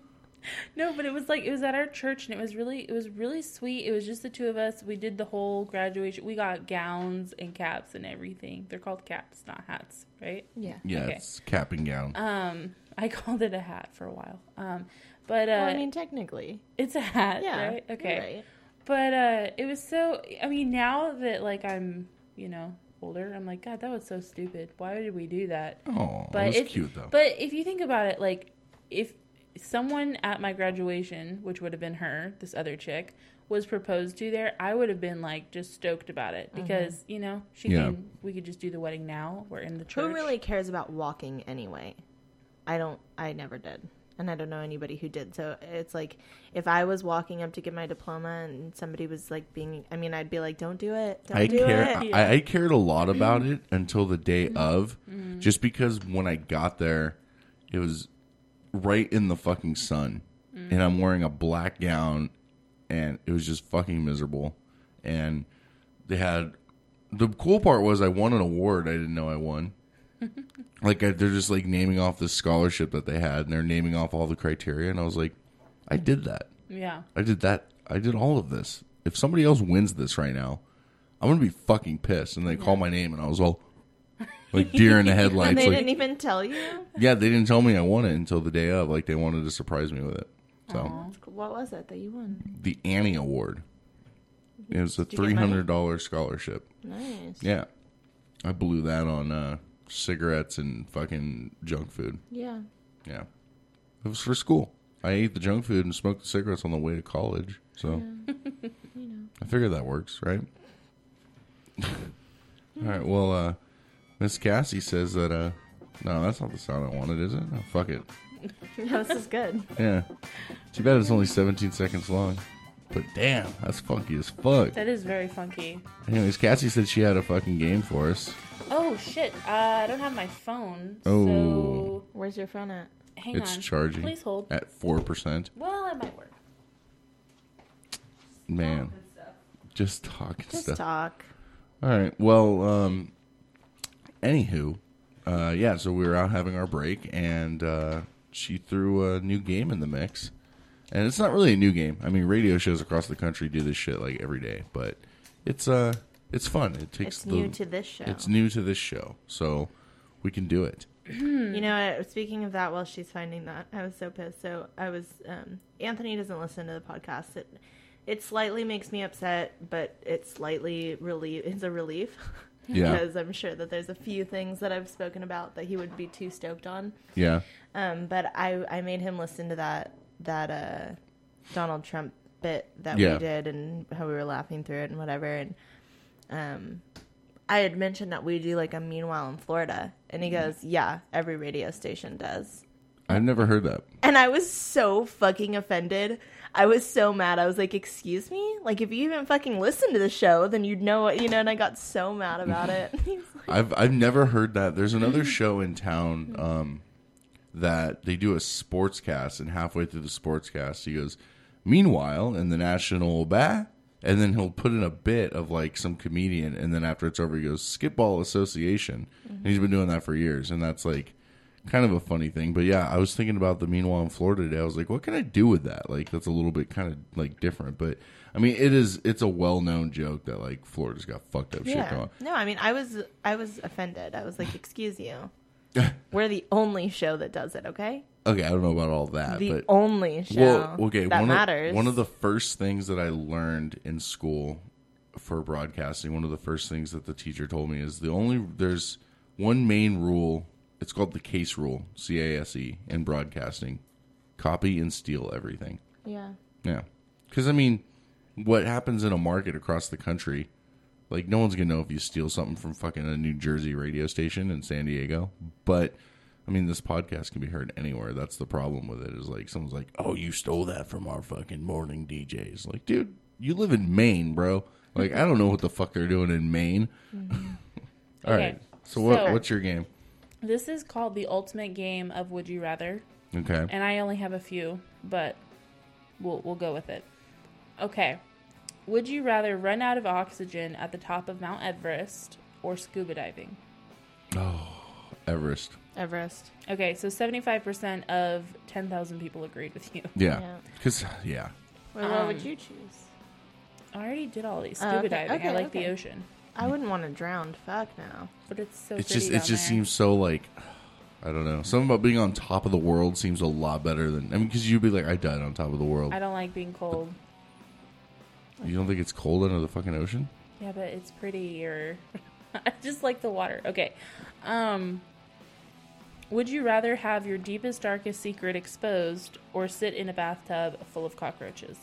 no, but it was like it was at our church and it was really it was really sweet. It was just the two of us. We did the whole graduation. We got gowns and caps and everything. They're called caps, not hats, right? Yeah. Yeah, Okay. it's cap and gown. Um I called it a hat for a while. Um but uh Well, I mean, technically, it's a hat, yeah. right? Okay. right. But uh it was so I mean now that like I'm, you know, older, I'm like god, that was so stupid. Why did we do that? oh, but that was it's cute though. But if you think about it, like if someone at my graduation, which would have been her, this other chick, was proposed to there, I would have been like just stoked about it mm-hmm. because you know she Yeah. can. We could just do the wedding now. We're in the church. Who really cares about walking anyway? I don't. I never did, and I don't know anybody who did. So it's like if I was walking up to get my diploma and somebody was like being, I mean, I'd be like, "Don't do it. Don't I do care. it." I, I cared a lot about it until the day Mm-hmm. of, just because when I got there, it was right in the fucking sun, Mm-hmm. and I'm wearing a black gown, and it was just fucking miserable. And they had the cool part was I won an award I didn't know I won. like they're just like naming off the scholarship that they had, and they're naming off all the criteria, and I was like, I did that. Yeah. I did that. I did all of this. If somebody else wins this right now, I'm gonna be fucking pissed. And they call my name, and I was all like deer in the headlights. And they like, didn't even tell you. yeah, they didn't tell me I won it until the day of. Like they wanted to surprise me with it. So What was it that you won? the Annie Award. It was a Did you get three hundred dollars scholarship. Nice. Yeah, I blew that on uh, cigarettes and fucking junk food. Yeah. Yeah, it was for school. I ate the junk food and smoked the cigarettes on the way to college. So you know I figured that works, right? All right. Well, uh, Miss Cassie says that. Uh, no, that's not the sound I wanted, is it? Oh, fuck it. Yeah, this is good. Yeah. Too bad it's only 17 seconds long. But damn, that's funky as fuck. That is very funky. Anyways, Cassie said she had a fucking game for us. Oh shit! Uh, I don't have my phone. Oh. So Where's your phone at? hang it's on. It's charging Please hold. at 4%. Well, it might work. Man, just talking Just stuff. Just talk. All right. Well, um, anywho, uh, yeah. So we were out having our break, and uh, she threw a new game in the mix. And it's not really a new game. I mean, radio shows across the country do this shit like every day, but it's uh, it's fun. It takes It's the, new to this show. It's new to this show, so we can do it. You know, speaking of that, while she's finding that, I was so pissed. So I was. Um, Anthony doesn't listen to the podcast. It it slightly makes me upset, but it's slightly relief. It's a relief. Yeah. because I'm sure that there's a few things that I've spoken about that he would be too stoked on. Yeah. Um, but I I made him listen to that that uh, Donald Trump bit that Yeah. we did and how we were laughing through it and whatever. And um, I had mentioned that we do like a meanwhile in Florida, and he goes, "Yeah, every radio station does." I've never heard that. And I was so fucking offended. I was so mad. I was like, "Excuse me? Like, if you even fucking listen to the show, then you'd know it, you know." And I got so mad about it. Like, I've I've never heard that. There's another show in town um, that they do a sports cast, and halfway through the sports cast, he goes, "Meanwhile, in the national bah," and then he'll put in a bit of like some comedian, and then after it's over, he goes, "Skipball Association," and mm-hmm. he's been doing that for years, and that's like kind of a funny thing. But yeah, I was thinking about the meanwhile in Florida today. I was like, what can I do with that? Like that's a little bit kind of like different, but. I mean, it is. It's a well-known joke that like Florida's got fucked up shit yeah. going. No, I mean, I was I was offended. I was like, "Excuse you." We're the only show that does it, okay? Okay, I don't know about all that, The but only show well, okay, that one matters. Of, one of the first things that I learned in school for broadcasting, one of the first things that the teacher told me is the only there's one main rule. It's called the case rule, C A S E, in broadcasting: copy and steal everything. yeah. Yeah, because I mean, what happens in a market across the country? Like, no one's gonna know if you steal something from fucking a New Jersey radio station in San Diego. But I mean, this podcast can be heard anywhere. That's the problem with it. Is like someone's like, "Oh, you stole that from our fucking morning DJs." Like, dude, you live in Maine, bro. Like, I don't know what the fuck they're doing in Maine. Mm-hmm. All Okay, right. So what? so- what's your game? This is called the ultimate game of Would You Rather, Okay. and I only have a few, but we'll we'll go with it. Okay. Would you rather run out of oxygen at the top of Mount Everest or scuba diving? Oh, Everest. Everest. Okay, so 75% of 10,000 people agreed with you. Yeah. Yeah. Because yeah. Wait, what Um, would you choose? I already did all these. Oh, Scuba okay, diving. I okay, like okay. the ocean. I wouldn't want to drown. Fuck no. But it's so It's pretty just it down just there. seems so like I don't know. Something about being on top of the world seems a lot better than I mean because you'd be like I died on top of the world. I don't like being cold. You don't think it's cold under the fucking ocean? Yeah, but it's pretty or I just like the water. Okay. Um would you rather have your deepest darkest secret exposed or sit in a bathtub full of cockroaches?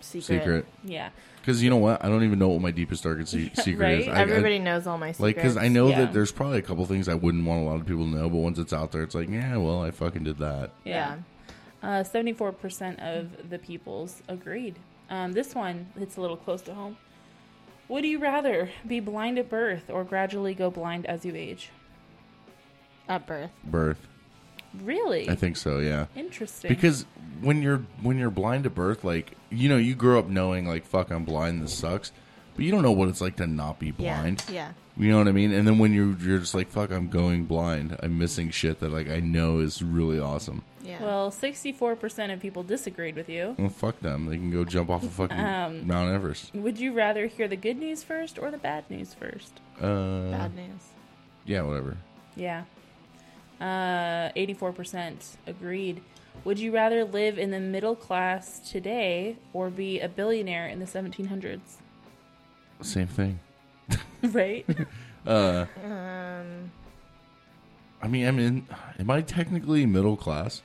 Secret. Secret. Yeah. Because you know what? I don't even know what my deepest darkest se- secret right? is. I, I- Everybody knows all my secrets. like because I know Yeah. that there's probably a couple things I wouldn't want a lot of people to know, but once it's out there, it's like yeah, well, I fucking did that. Yeah. Uh, 74% of the peoples agreed. Um, this one, it's a little close to home. Would you rather be blind at birth or gradually go blind as you age? At birth. Birth. Really? I think so. Yeah. Interesting. Because when you're when you're blind at birth, like you know, you grow up knowing like fuck, I'm blind. This sucks, but you don't know what it's like to not be blind. Yeah. Yeah. You know what I mean? And then when you're you're just like fuck, I'm going blind. I'm missing shit that like I know is really awesome. Yeah. well, 64% of people disagreed with you. Well, fuck them. They can go jump off a fucking Um, Mount Everest. Would you rather hear the good news first or the bad news first? Uh, Bad news. yeah, whatever. Yeah. Uh, 84% agreed. Would you rather live in the middle class today or be a billionaire in the 1700s? Same thing. right? Um. I mean, I mean, am I technically middle class?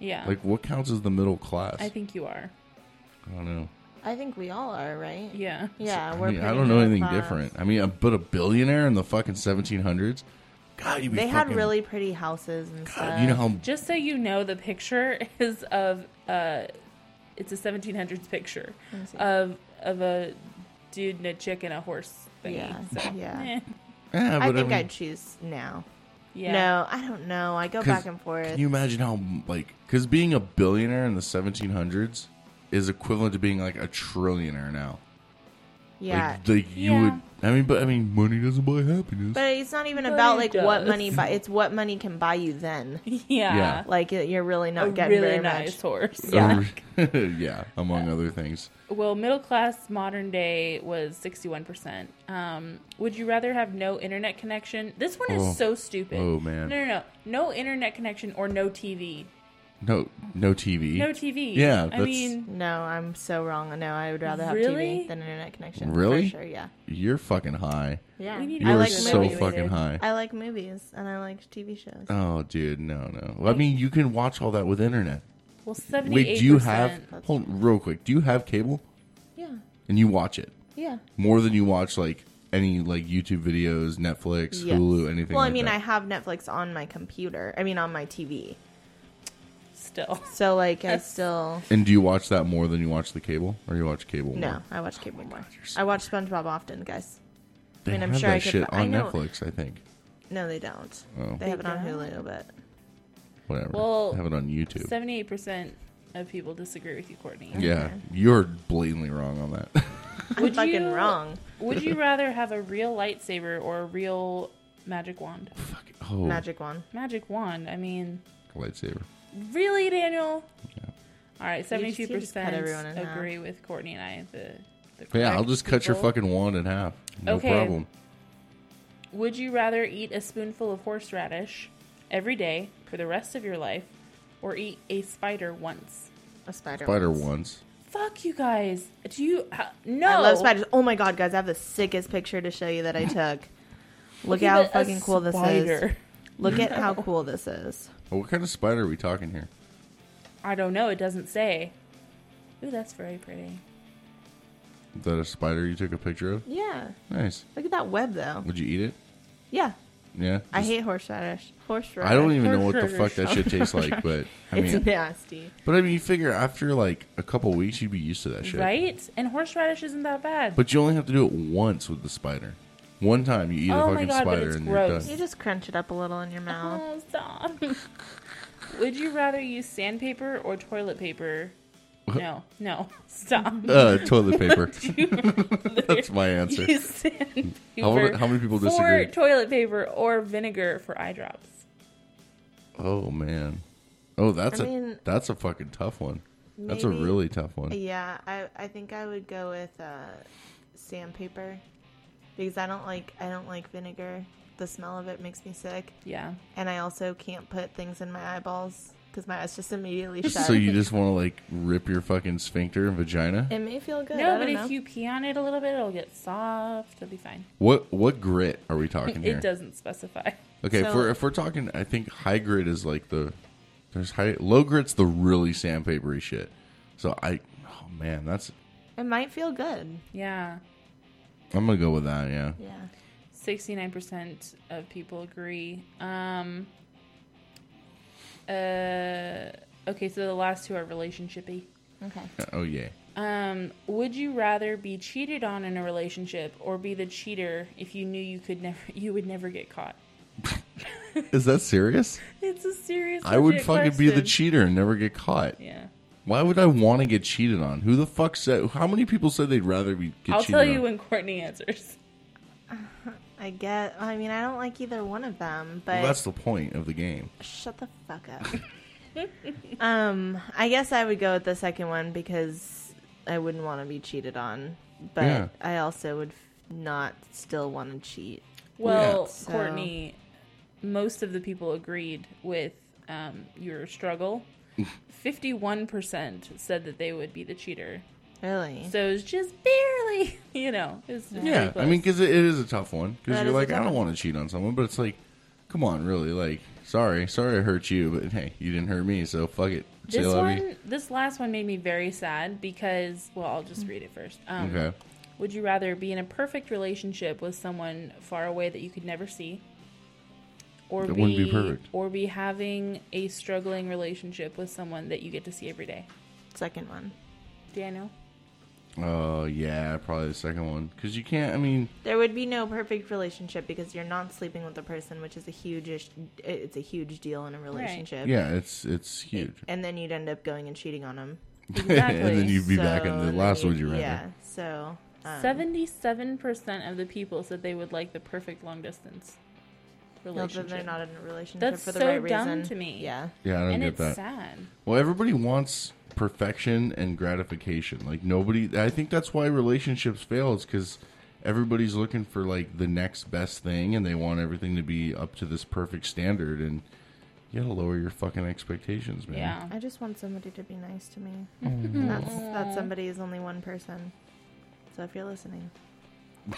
Yeah. Like, what counts as the middle class? I think you are. I don't know. I think we all are, right? Yeah. Yeah, I we're. mean, I don't know anything class. different. I mean, uh, but a billionaire in the fucking 1700s? God, you be They had really pretty houses and stuff. God, you know how Just so you know, the picture is of uh, it's a 1700s picture Let me see. of of a dude and a chick and a horse thingy. Yeah, So, yeah. eh. Yeah, I but think mean, I'd choose now. Yeah. No, I don't know. I go 'cause back and forth. Can you imagine how like because being a billionaire in the 1700s is equivalent to being like a trillionaire now. Yeah, Like, like you Yeah. would. I mean, but I mean, money doesn't buy happiness. but it's not even But about it like what money buy. It's what money can buy you then. Yeah. Yeah. Like you're really not A getting really very nice much. horse. Yeah. yeah, among other things. Well, middle class modern day was 61%. Um, would you rather have no internet connection? This one is Oh. so stupid. Oh, man. No, no, no. No internet connection or no TV. No, no TV. No TV. Yeah, I that's- mean, No, I'm so wrong. No, I would rather have Really? TV than internet connection. Really? For sure, yeah. You're fucking high. Yeah. We need You I are like so movies. fucking high. I like movies and I like TV shows. Oh, dude, no, no. Well, I mean, you can watch all that with internet. well, 78%. Wait, do you have? Hold, real quick. Do you have cable Yeah. and you watch it Yeah. more than you watch like any like YouTube videos, Netflix, Yes. Hulu, anything? Well, I like mean, that? I have Netflix on my computer. I mean, on my TV. Still. So, like, I still. And do you watch that more than you watch the cable, or you watch cable more? No, I watch cable more. Oh you're so I watch SpongeBob often, guys. They I mean, I'm have sure that I could shit fi- I on know. Netflix. I think. No, they don't. Oh. They have it on They Hulu, but Whatever. Well, have it on YouTube. 78% of people disagree with you, Courtney. Yeah, you're blatantly wrong on that. I'm Would fucking you- wrong. Would you rather have a real lightsaber or a real magic wand? Fuck. Oh, Magic wand. Magic wand. I mean, lightsaber. Really, Daniel? Yeah. All right, You just- seventy-two you just cut everyone in percent half. agree with Courtney and I. The, the Yeah, I'll correct just cut your people. fucking wand in half. No Okay. problem. Would you rather eat a spoonful of horseradish every day for the rest of your life, or eat a spider once? A spider. Spider ones. ones. Fuck you guys. Do you ha- no? I love spiders. Oh my god, guys! I have the sickest picture to show you that I took. Look Okay, how fucking cool this is. Spider. Look at how cool this is. What kind of spider are we talking here? I don't know. It doesn't say. Ooh, that's very pretty. Is that a spider you took a picture of? Yeah. Nice. Look at that web, though. Would you eat it? Yeah. Yeah. I Just- hate horseradish. Horseradish. I don't even know what the fuck that shit tastes like, but I It's mean, nasty. but I mean, you figure after like a couple weeks, you'd be used to that shit, Right? And horseradish isn't that bad. But you only have to do it once with the spider. One time you eat a Oh my fucking God, but spider it's and gross. you're You just crunch it up a little in your mouth. Oh, stop. Would you rather use sandpaper or toilet paper? No, no, stop. Uh, toilet paper. That's my answer. Use sandpaper How many- how many people For disagree? toilet paper or vinegar for eye drops. Oh man. Oh, that's I a mean- that's a fucking tough one. That's a really tough one. Yeah, I I think I would go with uh, sandpaper because I don't like I don't like vinegar. The smell of it makes me sick, Yeah. and I also can't put things in my eyeballs because my eyes just immediately shut. So you just want to like rip your fucking sphincter and vagina? it may feel good. No, I but don't if know. you pee on it a little bit, it'll get soft. It'll be fine. What what grit are we talking here? It doesn't specify. Okay, if we're if we're talking, I think high grit is like the there's high low grit's the really sandpapery shit. So I, oh man, that's it might feel good. Yeah. I'm gonna go with that. Yeah, Yeah. 69% of people agree. Um, uh, okay, so the last two are relationshipy. Okay. oh yeah. Um, would you rather be cheated on in a relationship or be the cheater if you knew you could never you would never get caught? Is that serious? It's a serious. I would legit fucking be the cheater and never get caught. Yeah. Why would I want to get cheated on? Who the fuck said? How many people said they'd rather be get cheated on? I'll cheated tell you on? when Courtney answers. I get. I mean, I don't like either one of them, but well, that's the point of the game. Shut the fuck up. um, I guess I would go with the second one because I wouldn't want to be cheated on, but Yeah. I also would not still want to cheat. Well, So- Courtney, most of the people agreed with um, your struggle. Fifty-one percent said that they would be the cheater. Really? So it's just barely, you know. It's just Yeah, I mean, because it, it is a tough one. Because you're like, I don't want to cheat on someone, but it's like, come on, really? Like, sorry, sorry, I hurt you, but hey, you didn't hurt me, so fuck it. This love one, this last one made me very sad because, well, I'll just read it first. Um, Okay. Would you rather be in a perfect relationship with someone far away that you could never see, or That be, wouldn't be perfect. or be having a struggling relationship with someone that you get to see every day? Second one. Daniel, Oh yeah, probably the second one. Because you can't. I mean, There would be no perfect relationship because you're not sleeping with the person, which is a huge. It's a huge deal in a relationship. yeah, it's it's huge. And then you'd end up going and cheating on him. exactly. and then you'd be back in the then last you'd- would you rather. Yeah. So. um, Seventy-seven percent of the people said they would like the perfect long distance No, relationship. then they're not in a relationship That's for the so right dumb reason. to me. Yeah. Yeah, I don't and get it's that. sad. Well, everybody wants perfection and gratification. Like nobody. I think that's why relationships fail. Is because everybody's looking for like the next best thing, and they want everything to be up to this perfect standard. And you gotta lower your fucking expectations, man. Yeah. I just want somebody to be nice to me. Mm-hmm. That's that somebody is only one person. So if you're listening,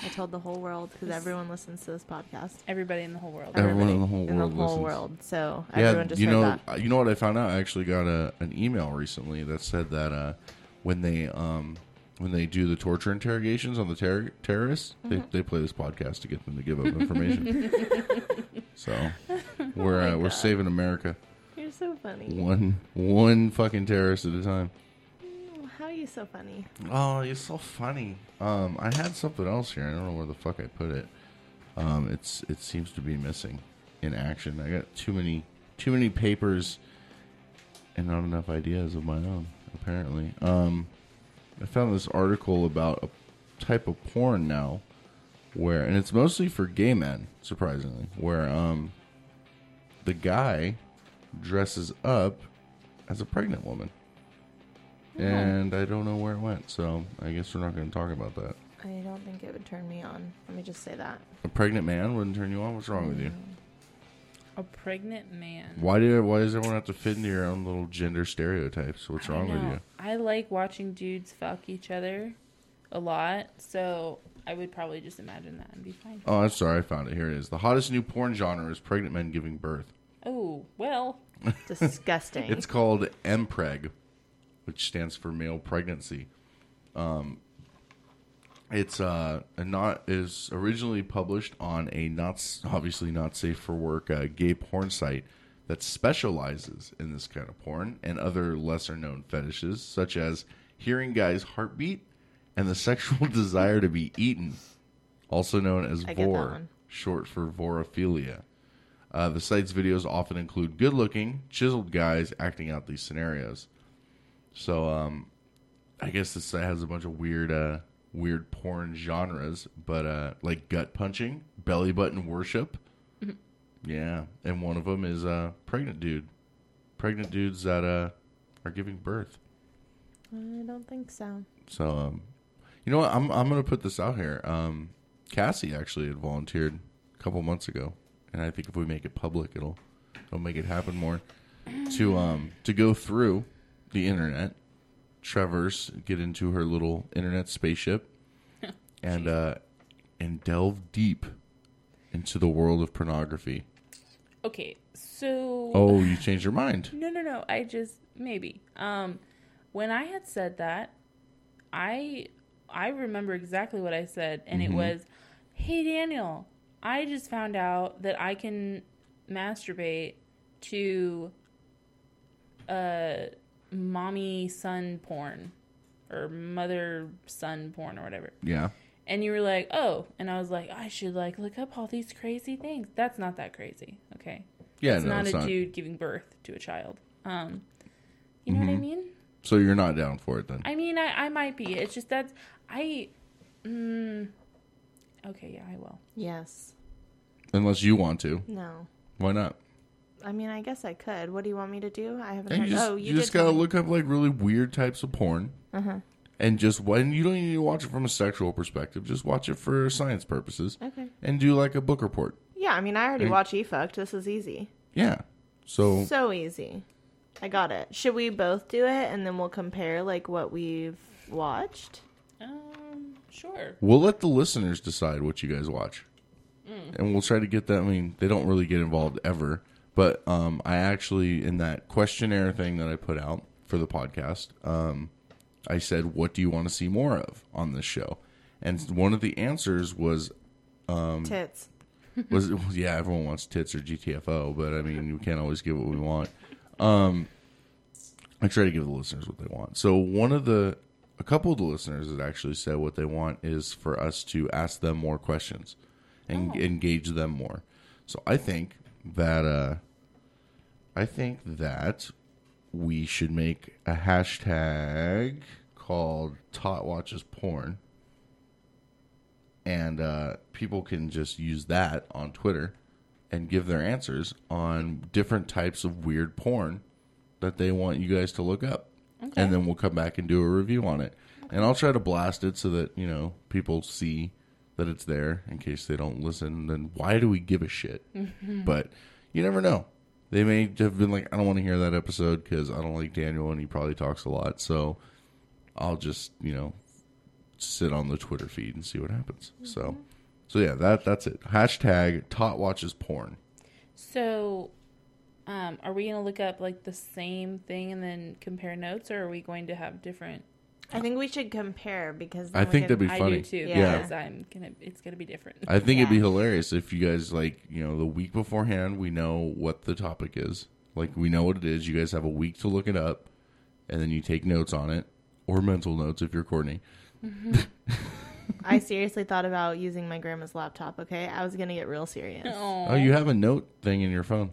I told the whole world because everyone listens to this podcast. Everybody in the whole world. Everyone in the whole in world the whole listens. world. So Yeah, everyone just you heard know, that. you know what I found out? I actually got a an email recently that said that uh, when they um, when they do the torture interrogations on the ter- terrorists, Mm-hmm. they, they play this podcast to get them to give up information. so we're Oh uh, we're saving America You're so funny. one one fucking terrorist at a time. You so funny? Oh, you're so funny. Um, I had something else here. I don't know where the fuck I put it. Um, it's it seems to be missing in action. I got too many too many papers and not enough ideas of my own. Apparently, um, I found this article about a type of porn now, where and it's mostly for gay men. Surprisingly, where um, the guy dresses up as a pregnant woman. And I don't know where it went, so I guess we're not going to talk about that. I don't think it would turn me on. Let me just say that. A pregnant man wouldn't turn you on. What's wrong with you? Mm. A pregnant man. Why do why does everyone have to fit into your own little gender stereotypes? What's I wrong with know. you? I like watching dudes fuck each other a lot, so I would probably just imagine that and be fine. Oh, I'm sorry, I found it. Here it is. The hottest new porn genre is pregnant men giving birth. Oh, well. Disgusting. It's called MPreg, which stands for male pregnancy. Um, it's uh, a not is originally published on a not obviously not safe for work uh, gay porn site that specializes in this kind of porn and other lesser known fetishes such as hearing guys' heartbeat and the sexual desire to be eaten. also known as I vore, short for vorophilia. Uh, the site's videos often include good-looking, chiseled guys acting out these scenarios. So, um, I guess this site has a bunch of weird, uh, weird porn genres, but uh, like gut punching, belly button worship. Yeah, and one of them is uh, pregnant dude, pregnant dudes that uh, are giving birth. I don't think so. So, um, you know what? I'm I'm gonna put this out here. Um, Cassie actually had volunteered a couple months ago, and I think if we make it public, it'll it'll make it happen more. To um to go through the internet, traverse, get into her little internet spaceship, and uh, and delve deep into the world of pornography. Okay, so Oh, you changed your mind. No, no, no. I just maybe. Um, when I had said that, I I remember exactly what I said, and it was, "Hey Daniel, I just found out that I can masturbate to uh mommy son porn or mother son porn or whatever." Yeah. And you were like, "Oh," and I was like, "I should like look up all these crazy things." That's not that crazy, okay? Yeah, it's no, not it's a not. dude giving birth to a child. Um, you know what I Mm-hmm. mean? So you're not down for it then? I mean, I, I might be. It's just that I. Mm, okay, yeah, I will. Yes. Unless you want to. No. Why not? I mean, I guess I could. What do you want me to do? I haven't And heard. you just, oh, you you, just gotta me. look up like really weird types of porn, Uh-huh. and just when you don't even need to watch it from a sexual perspective, just watch it for science purposes, Okay. and do like a book report. Yeah, I mean, I already Right. watched eFukt. This is easy. Yeah. So So easy. I got it. Should we both do it and then we'll compare like what we've watched? Um, sure. we'll let the listeners decide what you guys watch, and we'll try to get that. I mean, they don't really get involved ever, but um, I actually in that questionnaire thing that I put out for the podcast, um, I said, "What do you want to see more of on this show?" And one of the answers was Um, Tits. was yeah, everyone wants tits or GTFO, but I mean, we can't always get what we want. Um, I try to give the listeners what they want. So one of the, a couple of the listeners that actually said what they want is for us to ask them more questions and engage them more. So I think that, uh, I think that we should make a hashtag called Tot Watches Porn. And uh, people can just use that on Twitter and give their answers on different types of weird porn that they want you guys to look up, and then we'll come back and do a review on it. And I'll try to blast it so that you know people see that it's there in case they don't listen. Then why do we give a shit? But you never know. They may have been like, I don't want to hear that episode because I don't like Daniel and he probably talks a lot. So I'll just you know sit on the Twitter feed and see what happens. So, so yeah, that that's it. Hashtag Tot watches porn. So, um, are we gonna look up like the same thing and then compare notes, or are we going to have different? I think we should compare because I think that'd be I funny. do too. Yeah. Because I'm gonna. It's gonna be different. I think it'd be Yeah. hilarious if you guys like you know the week beforehand we know what the topic is. Like we know what it is. You guys have a week to look it up, and then you take notes on it or mental notes if you're Courtney. I seriously thought about using my grandma's laptop. Okay, I was gonna get real serious. Oh, you have a note thing in your phone.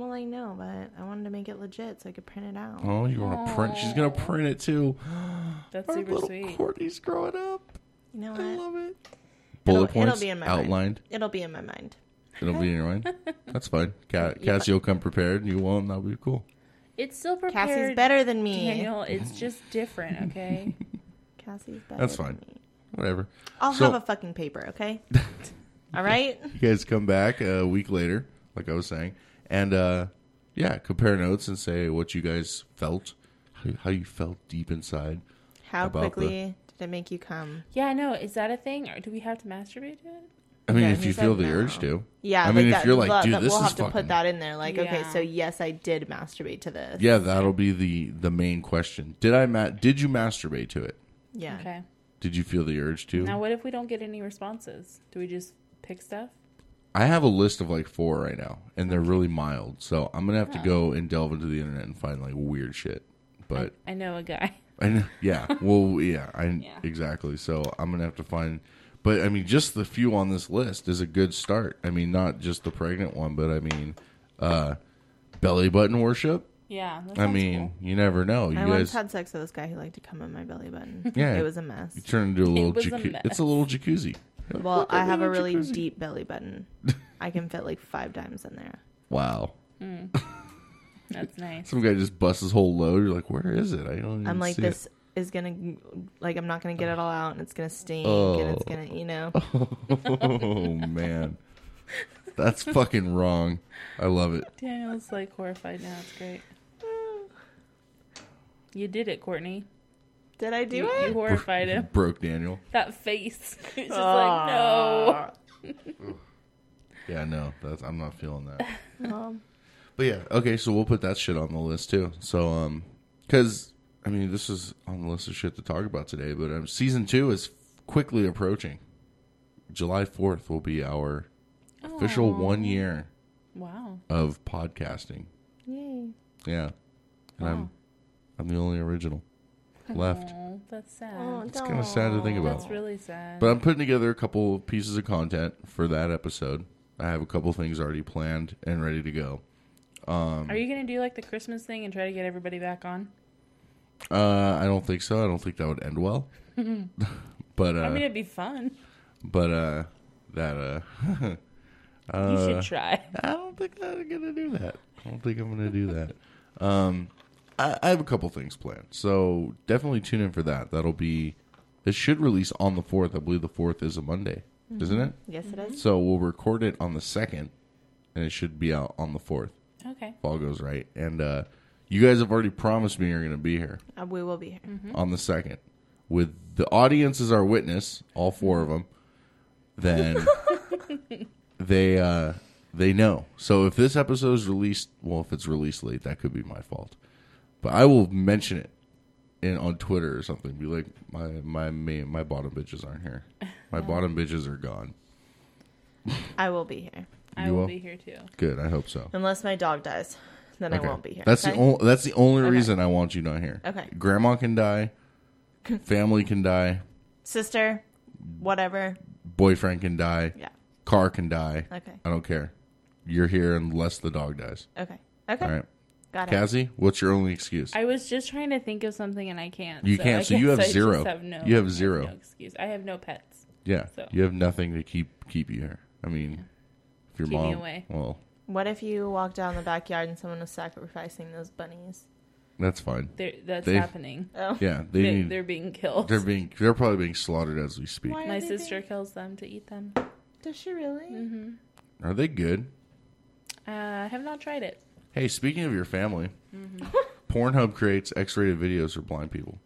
Well, I know, but I wanted to make it legit so I could print it out. Oh, you want to print? She's gonna print it too. That's Our super little sweet. Courtney's growing up. You know what? I love it. It'll- Bullet it'll points be in my outlined. Mind. It'll be in my mind. It'll be in your mind. That's fine. Ca- Cassie will come prepared. You won't. That'll be cool. It's still prepared. Cassie's better than me. Daniel, it's just different. Okay. Cassie's better. That's than fine. me. Whatever. I'll So- have a fucking paper, okay? All right. You guys come back a week later, like I was saying, and uh, yeah, compare notes and say what you guys felt, how, how you felt deep inside. How About the- quickly did it make you come? yeah. No. Is that a thing, or do we have to masturbate to it? I mean, Yeah, if you feel the no. urge to, Yeah, I mean, if that- you're like, that- dude, that this we'll is have to put that in there. Like, okay, so yes, I did masturbate to this. yeah, that'll be the the main question. Did I ma- Did you masturbate to it? Yeah. Okay. Did you feel the urge to? Now, what if we don't get any responses? Do we just pick stuff? I have a list of like four right now, and they're really mild. So I'm gonna have to go and delve into the internet and find like weird shit. But I know a guy. I know, yeah, well, yeah, I Yeah. exactly. So I'm gonna have to find But I mean, just the few on this list is a good start. I mean, not just the pregnant one, but I mean, uh, belly button worship. Yeah. that I sounds mean, cool. you never know. You I guys, once had sex with this guy who liked to come in my belly button. Yeah. it was a mess. you turn into a little was a jacuzzi. mess. It's a little jacuzzi. Well, I have a really jacuzzi. deep belly button. I can fit like five dimes in there. Wow. Mm. That's nice. Some guy just busts his whole load. You're like, where is it? I don't. Even I'm like, see this is gonna like I'm not gonna get it all out, and it's gonna stink, Oh. and it's oh. gonna, you know. Oh man, that's fucking wrong. I love it. Daniel's like horrified now. It's great. You did it, Courtney. Did I do You, it? you horrified him. Broke Daniel. That face. He's just like, no. Yeah, no, that's I'm not feeling that. Um, But yeah, okay, so we'll put that shit on the list too. So, um, because I mean, this is on the list of shit to talk about today. But um, season two is quickly approaching. July fourth will be our official one year Wow. of podcasting. yay. Yeah, and I'm I'm the only original left. That's sad. Oh, It's kind of sad to think about. that's really sad. But I'm putting together a couple pieces of content for that episode. I have a couple things already planned and ready to go. Are you gonna do like the Christmas thing and try to get everybody back on? Uh, I don't think so. I don't think that would end well. but uh, I mean, it'd be fun. but uh, that uh, you uh, should try. I don't think I'm gonna do that. I don't think I'm gonna do that. Um, I, I have a couple things planned, so definitely tune in for that. That'll be. It should release on the fourth. I believe the fourth is a Monday, isn't it? Yes, it is. So we'll record it on the second, and it should be out on the fourth. Okay. If all goes right, and uh, you guys have already promised me you're gonna be here. Uh, we will be here. on the second with the audience as our witness, all four of them, then they uh, they know. So if this episode is released, well, if it's released late, that could be my fault. But I will mention it in on Twitter or something. Be like, my my main, my bottom bitches aren't here. My uh-huh. bottom bitches are gone. I will be here. I You will will? be here too. Good, I hope so. Unless my dog dies, then Okay. I won't be here. That's okay? the only. That's the only Okay. reason I want you not here. Okay. Grandma can die. Family can die. sister, whatever. Boyfriend can die. Yeah. Car can die. Okay. I don't care. You're here unless the dog dies. Okay. Okay. All right. Got it. Cassie, what's your only excuse? I was just trying to think of something and I can't. You so can't, I so you guess have I just zero. have no- You have I zero. no excuse. I have no pets. yeah. so. You have nothing to keep keep you here. I mean, if your Keep me mom, away. well, What if you walk down the backyard and someone was sacrificing those bunnies? that's fine. They're, that's They- happening. Oh. Yeah, they They, need. they're being killed. They're being. They're probably being slaughtered as we speak. Why? My are they sister kills them to eat them. Does she really? Mm-hmm. Are they good? Uh, I have not tried it. Hey, speaking of your family, Mm-hmm. Pornhub creates X-rated videos for blind people.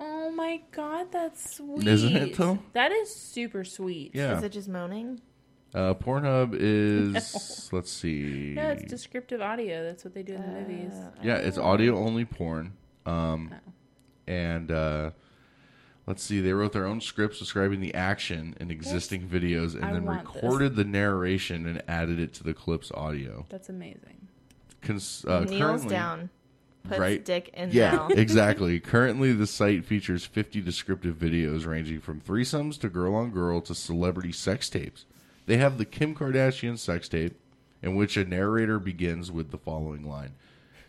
Oh my god, that's sweet. Isn't it, though? That is super sweet. Yeah. Is it just moaning? Uh, Pornhub is. Let's see. No, it's descriptive audio. That's what they do in the movies. Yeah, it's audio only porn. Um, Oh. and uh, let's see, they wrote their own scripts describing the action in existing videos, and I then want this. recorded the narration and added it to the clip's audio. That's amazing. Cons- uh, Kneels down, puts right? dick in Yeah, mouth. exactly. Currently, the site features 50 descriptive videos ranging from threesomes to girl on girl to celebrity sex tapes. They have the Kim Kardashian sex tape, in which a narrator begins with the following line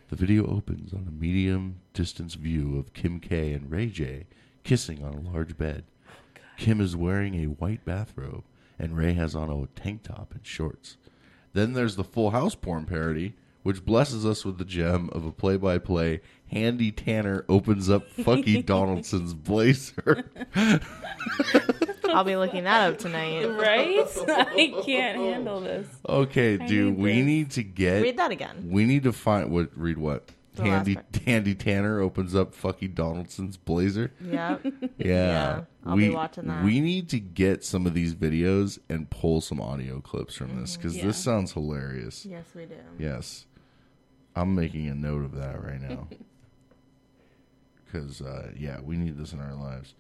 The video opens on a medium distance view of Kim K and Ray J kissing on a large bed. Kim is wearing a white bathrobe, and Ray has on a tank top and shorts. Then there's the Full House porn parody, which blesses us with the gem of a play by play Handy Tanner opens up Fucky Donaldson's blazer. I'll be looking that up tonight. Right? I can't handle this. Okay, I dude, need we this. need to get. Read that again. We need to find what. Read what? The last Handy part. Handy Tanner opens up Fucky Donaldson's blazer. Yep. Yeah, Yeah, I'll we, be watching that. We need to get some of these videos and pull some audio clips from this mm-hmm. because Yeah. this sounds hilarious. yes, we do. Yes, I'm making a note of that right now. Because uh, yeah, we need this in our lives.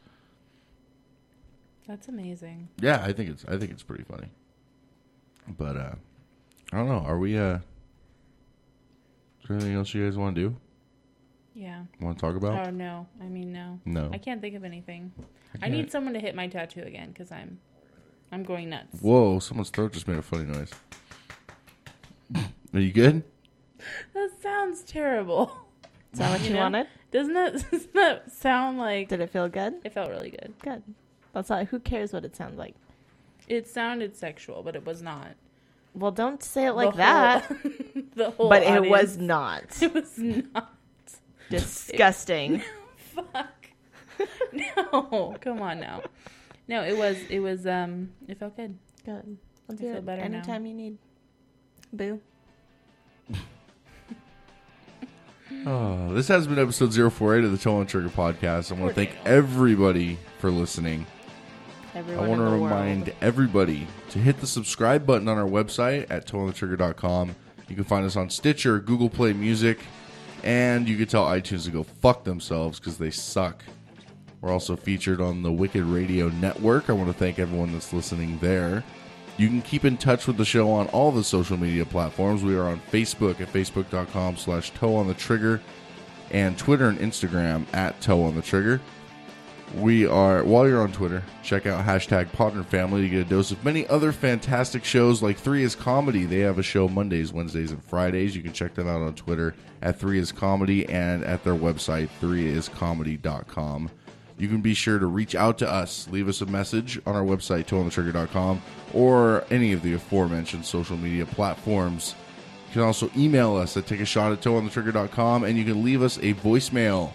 That's amazing. Yeah, I think it's I think it's pretty funny. But uh, I don't know. Are we? Uh, is there anything else you guys want to do? Yeah. Want to talk about? Oh no. I mean no. No. I can't think of anything. I, can't- need someone to hit my tattoo again because I'm I'm going nuts. Whoa! Someone's throat just made a funny noise. Are you good? That sounds terrible. Is that what you know? wanted? Doesn't that, doesn't that sound like Did it feel good? it felt really good? Good. That's not. Who cares what it sounds like? It sounded sexual, but it was not. Well, don't say it The like whole- that. the whole But it was not. It was not. Disgusting. Fuck. No, come on now. No, it was. It was. Um, it felt good. Good. Let's I feel it better now. anytime you need. Boo. Oh, this has been episode 048 of the Toe on Trigger podcast. I want to thank everybody for listening. Everyone I want to remind world. everybody to hit the subscribe button on our website at toeonthetrigger.com. You can find us on Stitcher, Google Play Music, and you can tell iTunes to go fuck themselves because they suck. We're also featured on the Wicked Radio Network. I want to thank everyone that's listening there. You can keep in touch with the show on all the social media platforms. We are on Facebook at facebook.com slash toe on the trigger and Twitter and Instagram at toe on the trigger. We are, while you're on Twitter, check out hashtag Podern Family to get a dose of many other fantastic shows like Three is Comedy. They have a show Mondays, Wednesdays, and Fridays. You can check them out on Twitter at Three is Comedy and at their website, threeiscomedy.com. You can be sure to reach out to us. Leave us a message on our website, toeonthetrigger.com, or any of the aforementioned social media platforms. You can also email us at take a shot at toeonthetrigger.com, and you can leave us a voicemail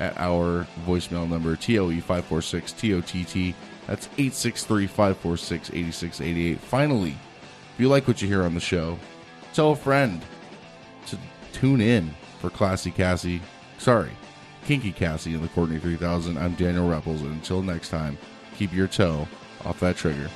at our voicemail number TOE 546 TOTT. That's 863 546 8688. Finally, if you like what you hear on the show, tell a friend to tune in for Classy Cassie. Sorry, Kinky Cassie in the Courtney 3000. I'm Daniel Repples, and until next time, keep your toe off that trigger.